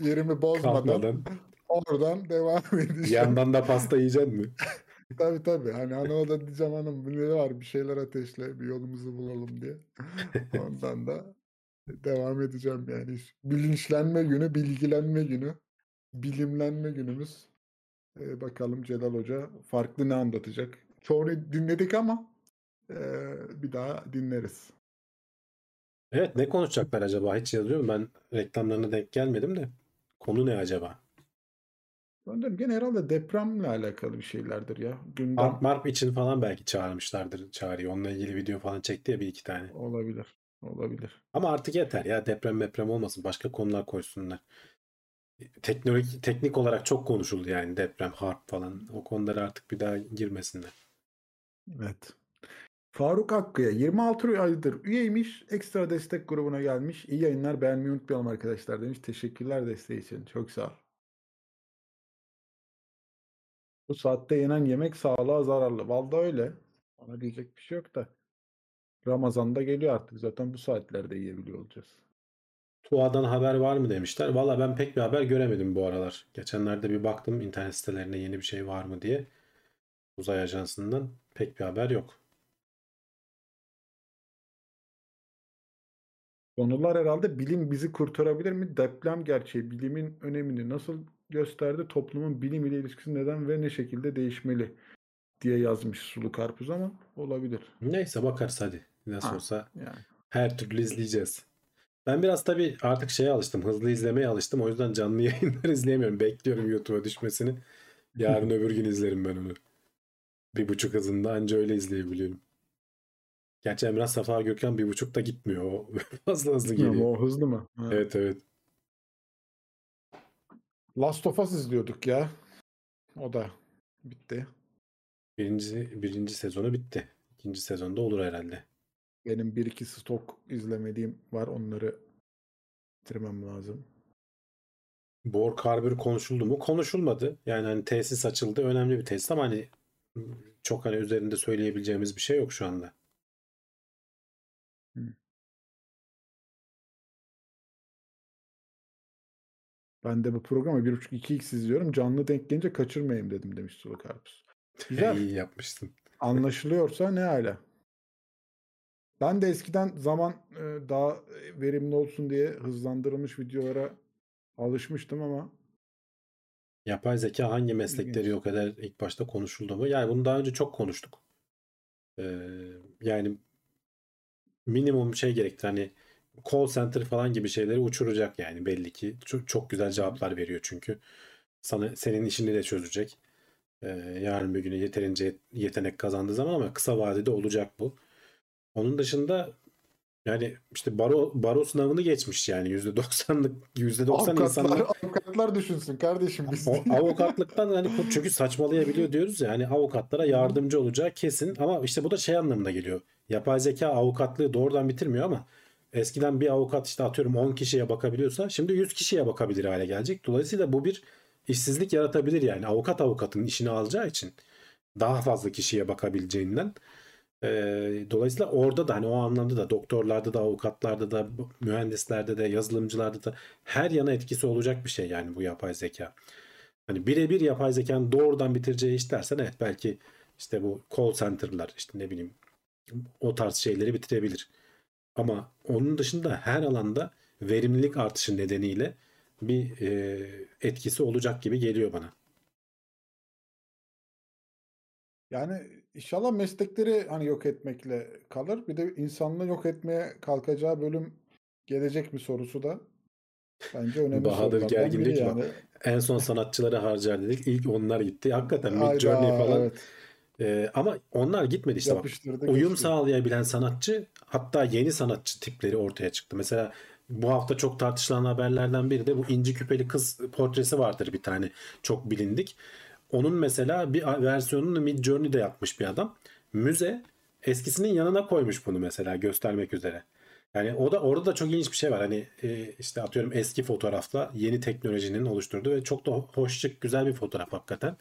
C: yerimi bozmadan
B: Kalkmadan.
C: oradan devam edeceğim.
B: yandan da pasta yiyecek mi?
C: Tabii tabii. Hani hanıma da diyeceğim hanım bu ne var bir şeyler ateşle bir yolumuzu bulalım diye. Ondan da devam edeceğim yani. Bilinçlenme günü, bilgilenme günü, bilimlenme günümüz. Ee, bakalım Celal Hoca farklı ne anlatacak. Çoğunu dinledik ama e, bir daha dinleriz.
B: Evet ne konuşacaklar acaba? Hiç yazıyor mu? Ben reklamlarına denk gelmedim de. Konu ne acaba?
C: Diyorum gene herhalde depremle alakalı bir şeylerdir ya. Gündem
B: Marp Marp için falan belki çağırmışlardır çağrıyı. Onunla ilgili video falan çekti ya bir iki tane.
C: olabilir. Olabilir.
B: Ama artık yeter ya deprem deprem olmasın. Başka konular koysunlar. Teknoloji, teknik olarak çok konuşuldu yani deprem, harp falan. O konulara artık bir daha girmesinler.
C: Evet. Faruk Hakkı'ya 26 aydır üyeymiş. Ekstra destek grubuna gelmiş. İyi yayınlar beğenmeyi unutmayalım arkadaşlar demiş. Teşekkürler desteği için. Çok sağ ol. Bu saatte yenen yemek sağlığa zararlı. Vallahi öyle. Ona diyecek bir şey yok da. Ramazan'da geliyor artık. Zaten bu saatlerde yiyebiliyor olacağız.
B: TUA'dan haber var mı demişler. Valla ben pek bir haber göremedim bu aralar. Geçenlerde bir baktım internet sitelerine yeni bir şey var mı diye. Uzay Ajansı'ndan pek bir haber yok.
C: Konular herhalde bilim bizi kurtarabilir mi? Deprem gerçeği bilimin önemini nasıl gösterdi? Toplumun bilim ile ilişkisi neden ve ne şekilde değişmeli diye yazmış Sulu Karpuz ama olabilir.
B: Neyse bakarız hadi. Nasıl
C: Ha.
B: olsa
C: Yani.
B: her türlü izleyeceğiz. Ben biraz tabii artık şeye alıştım. Hızlı izlemeye alıştım. O yüzden canlı yayınlar izleyemiyorum. Bekliyorum YouTube'a düşmesini. Yarın öbür gün izlerim ben onu. Bir buçuk hızında anca öyle izleyebiliyorum. Gerçi Emrah Safa Gökhan bir buçukta gitmiyor. O fazla hızlı
C: Ama
B: geliyor.
C: o hızlı mı? Ha.
B: Evet evet.
C: Last of Us izliyorduk ya. O da bitti.
B: Birinci, birinci sezonu bitti. İkinci sezonda olur herhalde.
C: Benim bir iki stok izlemediğim var. Onları bitirmem lazım.
B: Bor Harbor konuşuldu mu? Konuşulmadı. Yani hani tesis açıldı. Önemli bir tesis ama hani çok hani üzerinde söyleyebileceğimiz bir şey yok şu anda.
C: Ben de bu programı 1.5-2x izliyorum. Canlı denk gelince kaçırmayayım dedim demiş Sulu Karpuz. Güzel.
B: İyi yapmışsın.
C: Anlaşılıyorsa ne hala. Ben de eskiden zaman e, daha verimli olsun diye hızlandırılmış videolara alışmıştım ama
B: Yapay zeka hangi meslekleri yok eder ilk başta konuşuldu mu? Yani bunu daha önce çok konuştuk. Ee, yani minimum şey gerektir hani call center falan gibi şeyleri uçuracak yani belli ki. Çok, çok güzel cevaplar veriyor çünkü. Sana senin işini de çözecek. Ee, yarın bir güne yeterince yetenek kazandığı zaman ama kısa vadede olacak bu. Onun dışında yani işte baro baro sınavını geçmiş yani %90'lık %90 insanlar
C: avukatlar, avukatlar düşünsün kardeşim biz.
B: o, avukatlıktan hani çünkü saçmalayabiliyor diyoruz ya hani avukatlara yardımcı olacağı kesin ama işte bu da şey anlamına geliyor. Yapay zeka avukatlığı doğrudan bitirmiyor ama eskiden bir avukat işte atıyorum 10 kişiye bakabiliyorsa şimdi 100 kişiye bakabilir hale gelecek. Dolayısıyla bu bir işsizlik yaratabilir yani avukat avukatın işini alacağı için daha fazla kişiye bakabileceğinden. Ee, dolayısıyla orada da hani o anlamda da doktorlarda da avukatlarda da mühendislerde de yazılımcılarda da her yana etkisi olacak bir şey yani bu yapay zeka. Hani birebir yapay zekanın doğrudan bitireceği iş dersen evet belki işte bu call center'lar işte ne bileyim o tarz şeyleri bitirebilir. Ama onun dışında her alanda verimlilik artışı nedeniyle bir e, etkisi olacak gibi geliyor bana.
C: Yani inşallah meslekleri hani yok etmekle kalır. Bir de insanlığı yok etmeye kalkacağı bölüm gelecek mi sorusu da bence önemli
B: Bahadır
C: sorulardan
B: Gergin
C: biri
B: diyor ki bak,
C: yani.
B: En son sanatçıları harcar dedik. İlk onlar gitti. Hakikaten
C: Hayda,
B: Midjourney falan.
C: evet.
B: E, ama onlar gitmedi işte bak.
C: Yapıştırdı
B: Uyum
C: geçti.
B: sağlayabilen sanatçı hatta yeni sanatçı tipleri ortaya çıktı. Mesela bu hafta çok tartışılan haberlerden biri de bu inci küpeli kız portresi vardır bir tane çok bilindik. Onun mesela bir versiyonunu Midjourney'de yapmış bir adam. Müze eskisinin yanına koymuş bunu mesela göstermek üzere. Yani o da orada da çok ilginç bir şey var. Hani e, işte atıyorum eski fotoğrafla yeni teknolojinin oluşturduğu ve çok da hoşçuk güzel bir fotoğraf hakikaten.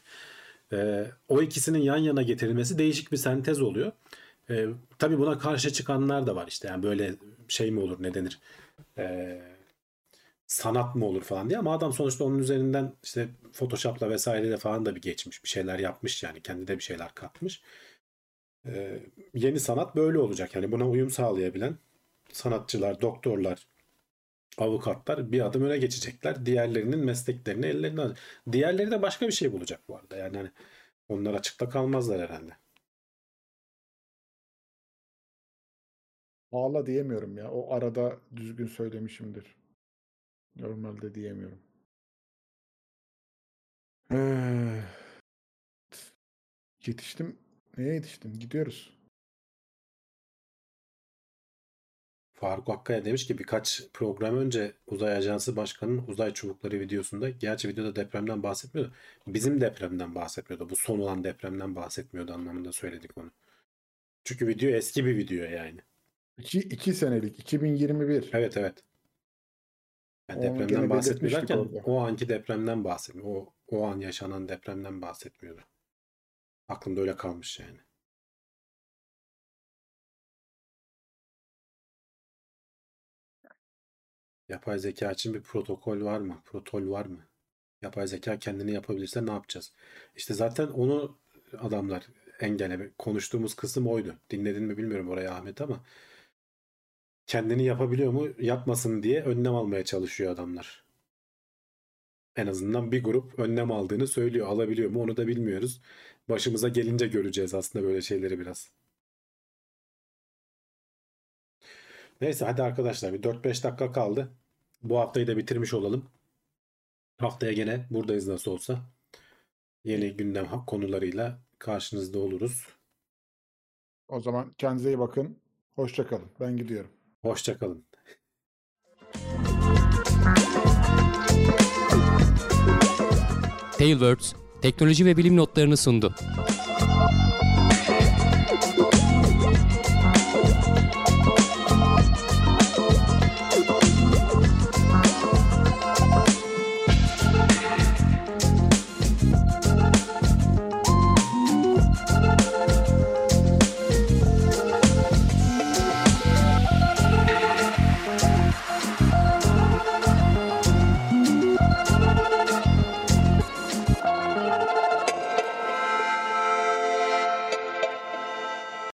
B: E, o ikisinin yan yana getirilmesi değişik bir sentez oluyor. E, tabii buna karşı çıkanlar da var işte. Yani böyle şey mi olur ne denir? E, sanat mı olur falan diye ama adam sonuçta onun üzerinden işte Photoshop'la vesaireyle falan da bir geçmiş bir şeyler yapmış yani kendi de bir şeyler katmış. Ee, yeni sanat böyle olacak yani buna uyum sağlayabilen sanatçılar, doktorlar, avukatlar bir adım öne geçecekler. Diğerlerinin mesleklerini ellerinden. Diğerleri de başka bir şey bulacak bu arada yani hani onlar açıkta kalmazlar herhalde.
C: Ağla diyemiyorum ya. O arada düzgün söylemişimdir. Normalde diyemiyorum. Ee, yetiştim. Neye yetiştim? Gidiyoruz.
B: Faruk Akkaya demiş ki birkaç program önce Uzay Ajansı Başkanı'nın uzay çubukları videosunda gerçi videoda depremden bahsetmiyordu. Bizim depremden bahsetmiyordu. Bu son olan depremden bahsetmiyordu anlamında söyledik onu. Çünkü video eski bir video yani.
C: İki, iki senelik. 2021.
B: Evet evet. Yani depremden
C: orada.
B: o anki depremden bahsetmiyor. O, o an yaşanan depremden bahsetmiyordu. Aklımda öyle kalmış yani. Yapay zeka için bir protokol var mı? Protol var mı? Yapay zeka kendini yapabilirse ne yapacağız? İşte zaten onu adamlar engelleme. Konuştuğumuz kısım oydu. Dinledin mi bilmiyorum oraya Ahmet ama kendini yapabiliyor mu? Yapmasın diye önlem almaya çalışıyor adamlar. En azından bir grup önlem aldığını söylüyor. Alabiliyor mu onu da bilmiyoruz. Başımıza gelince göreceğiz aslında böyle şeyleri biraz. Neyse hadi arkadaşlar bir 4-5 dakika kaldı. Bu haftayı da bitirmiş olalım. Haftaya gene buradayız nasıl olsa. Yeni gündem konularıyla karşınızda oluruz.
C: O zaman kendinize iyi bakın. Hoşça kalın. Ben gidiyorum.
B: Hoşçakalın.
A: Tailwords teknoloji ve bilim notlarını sundu.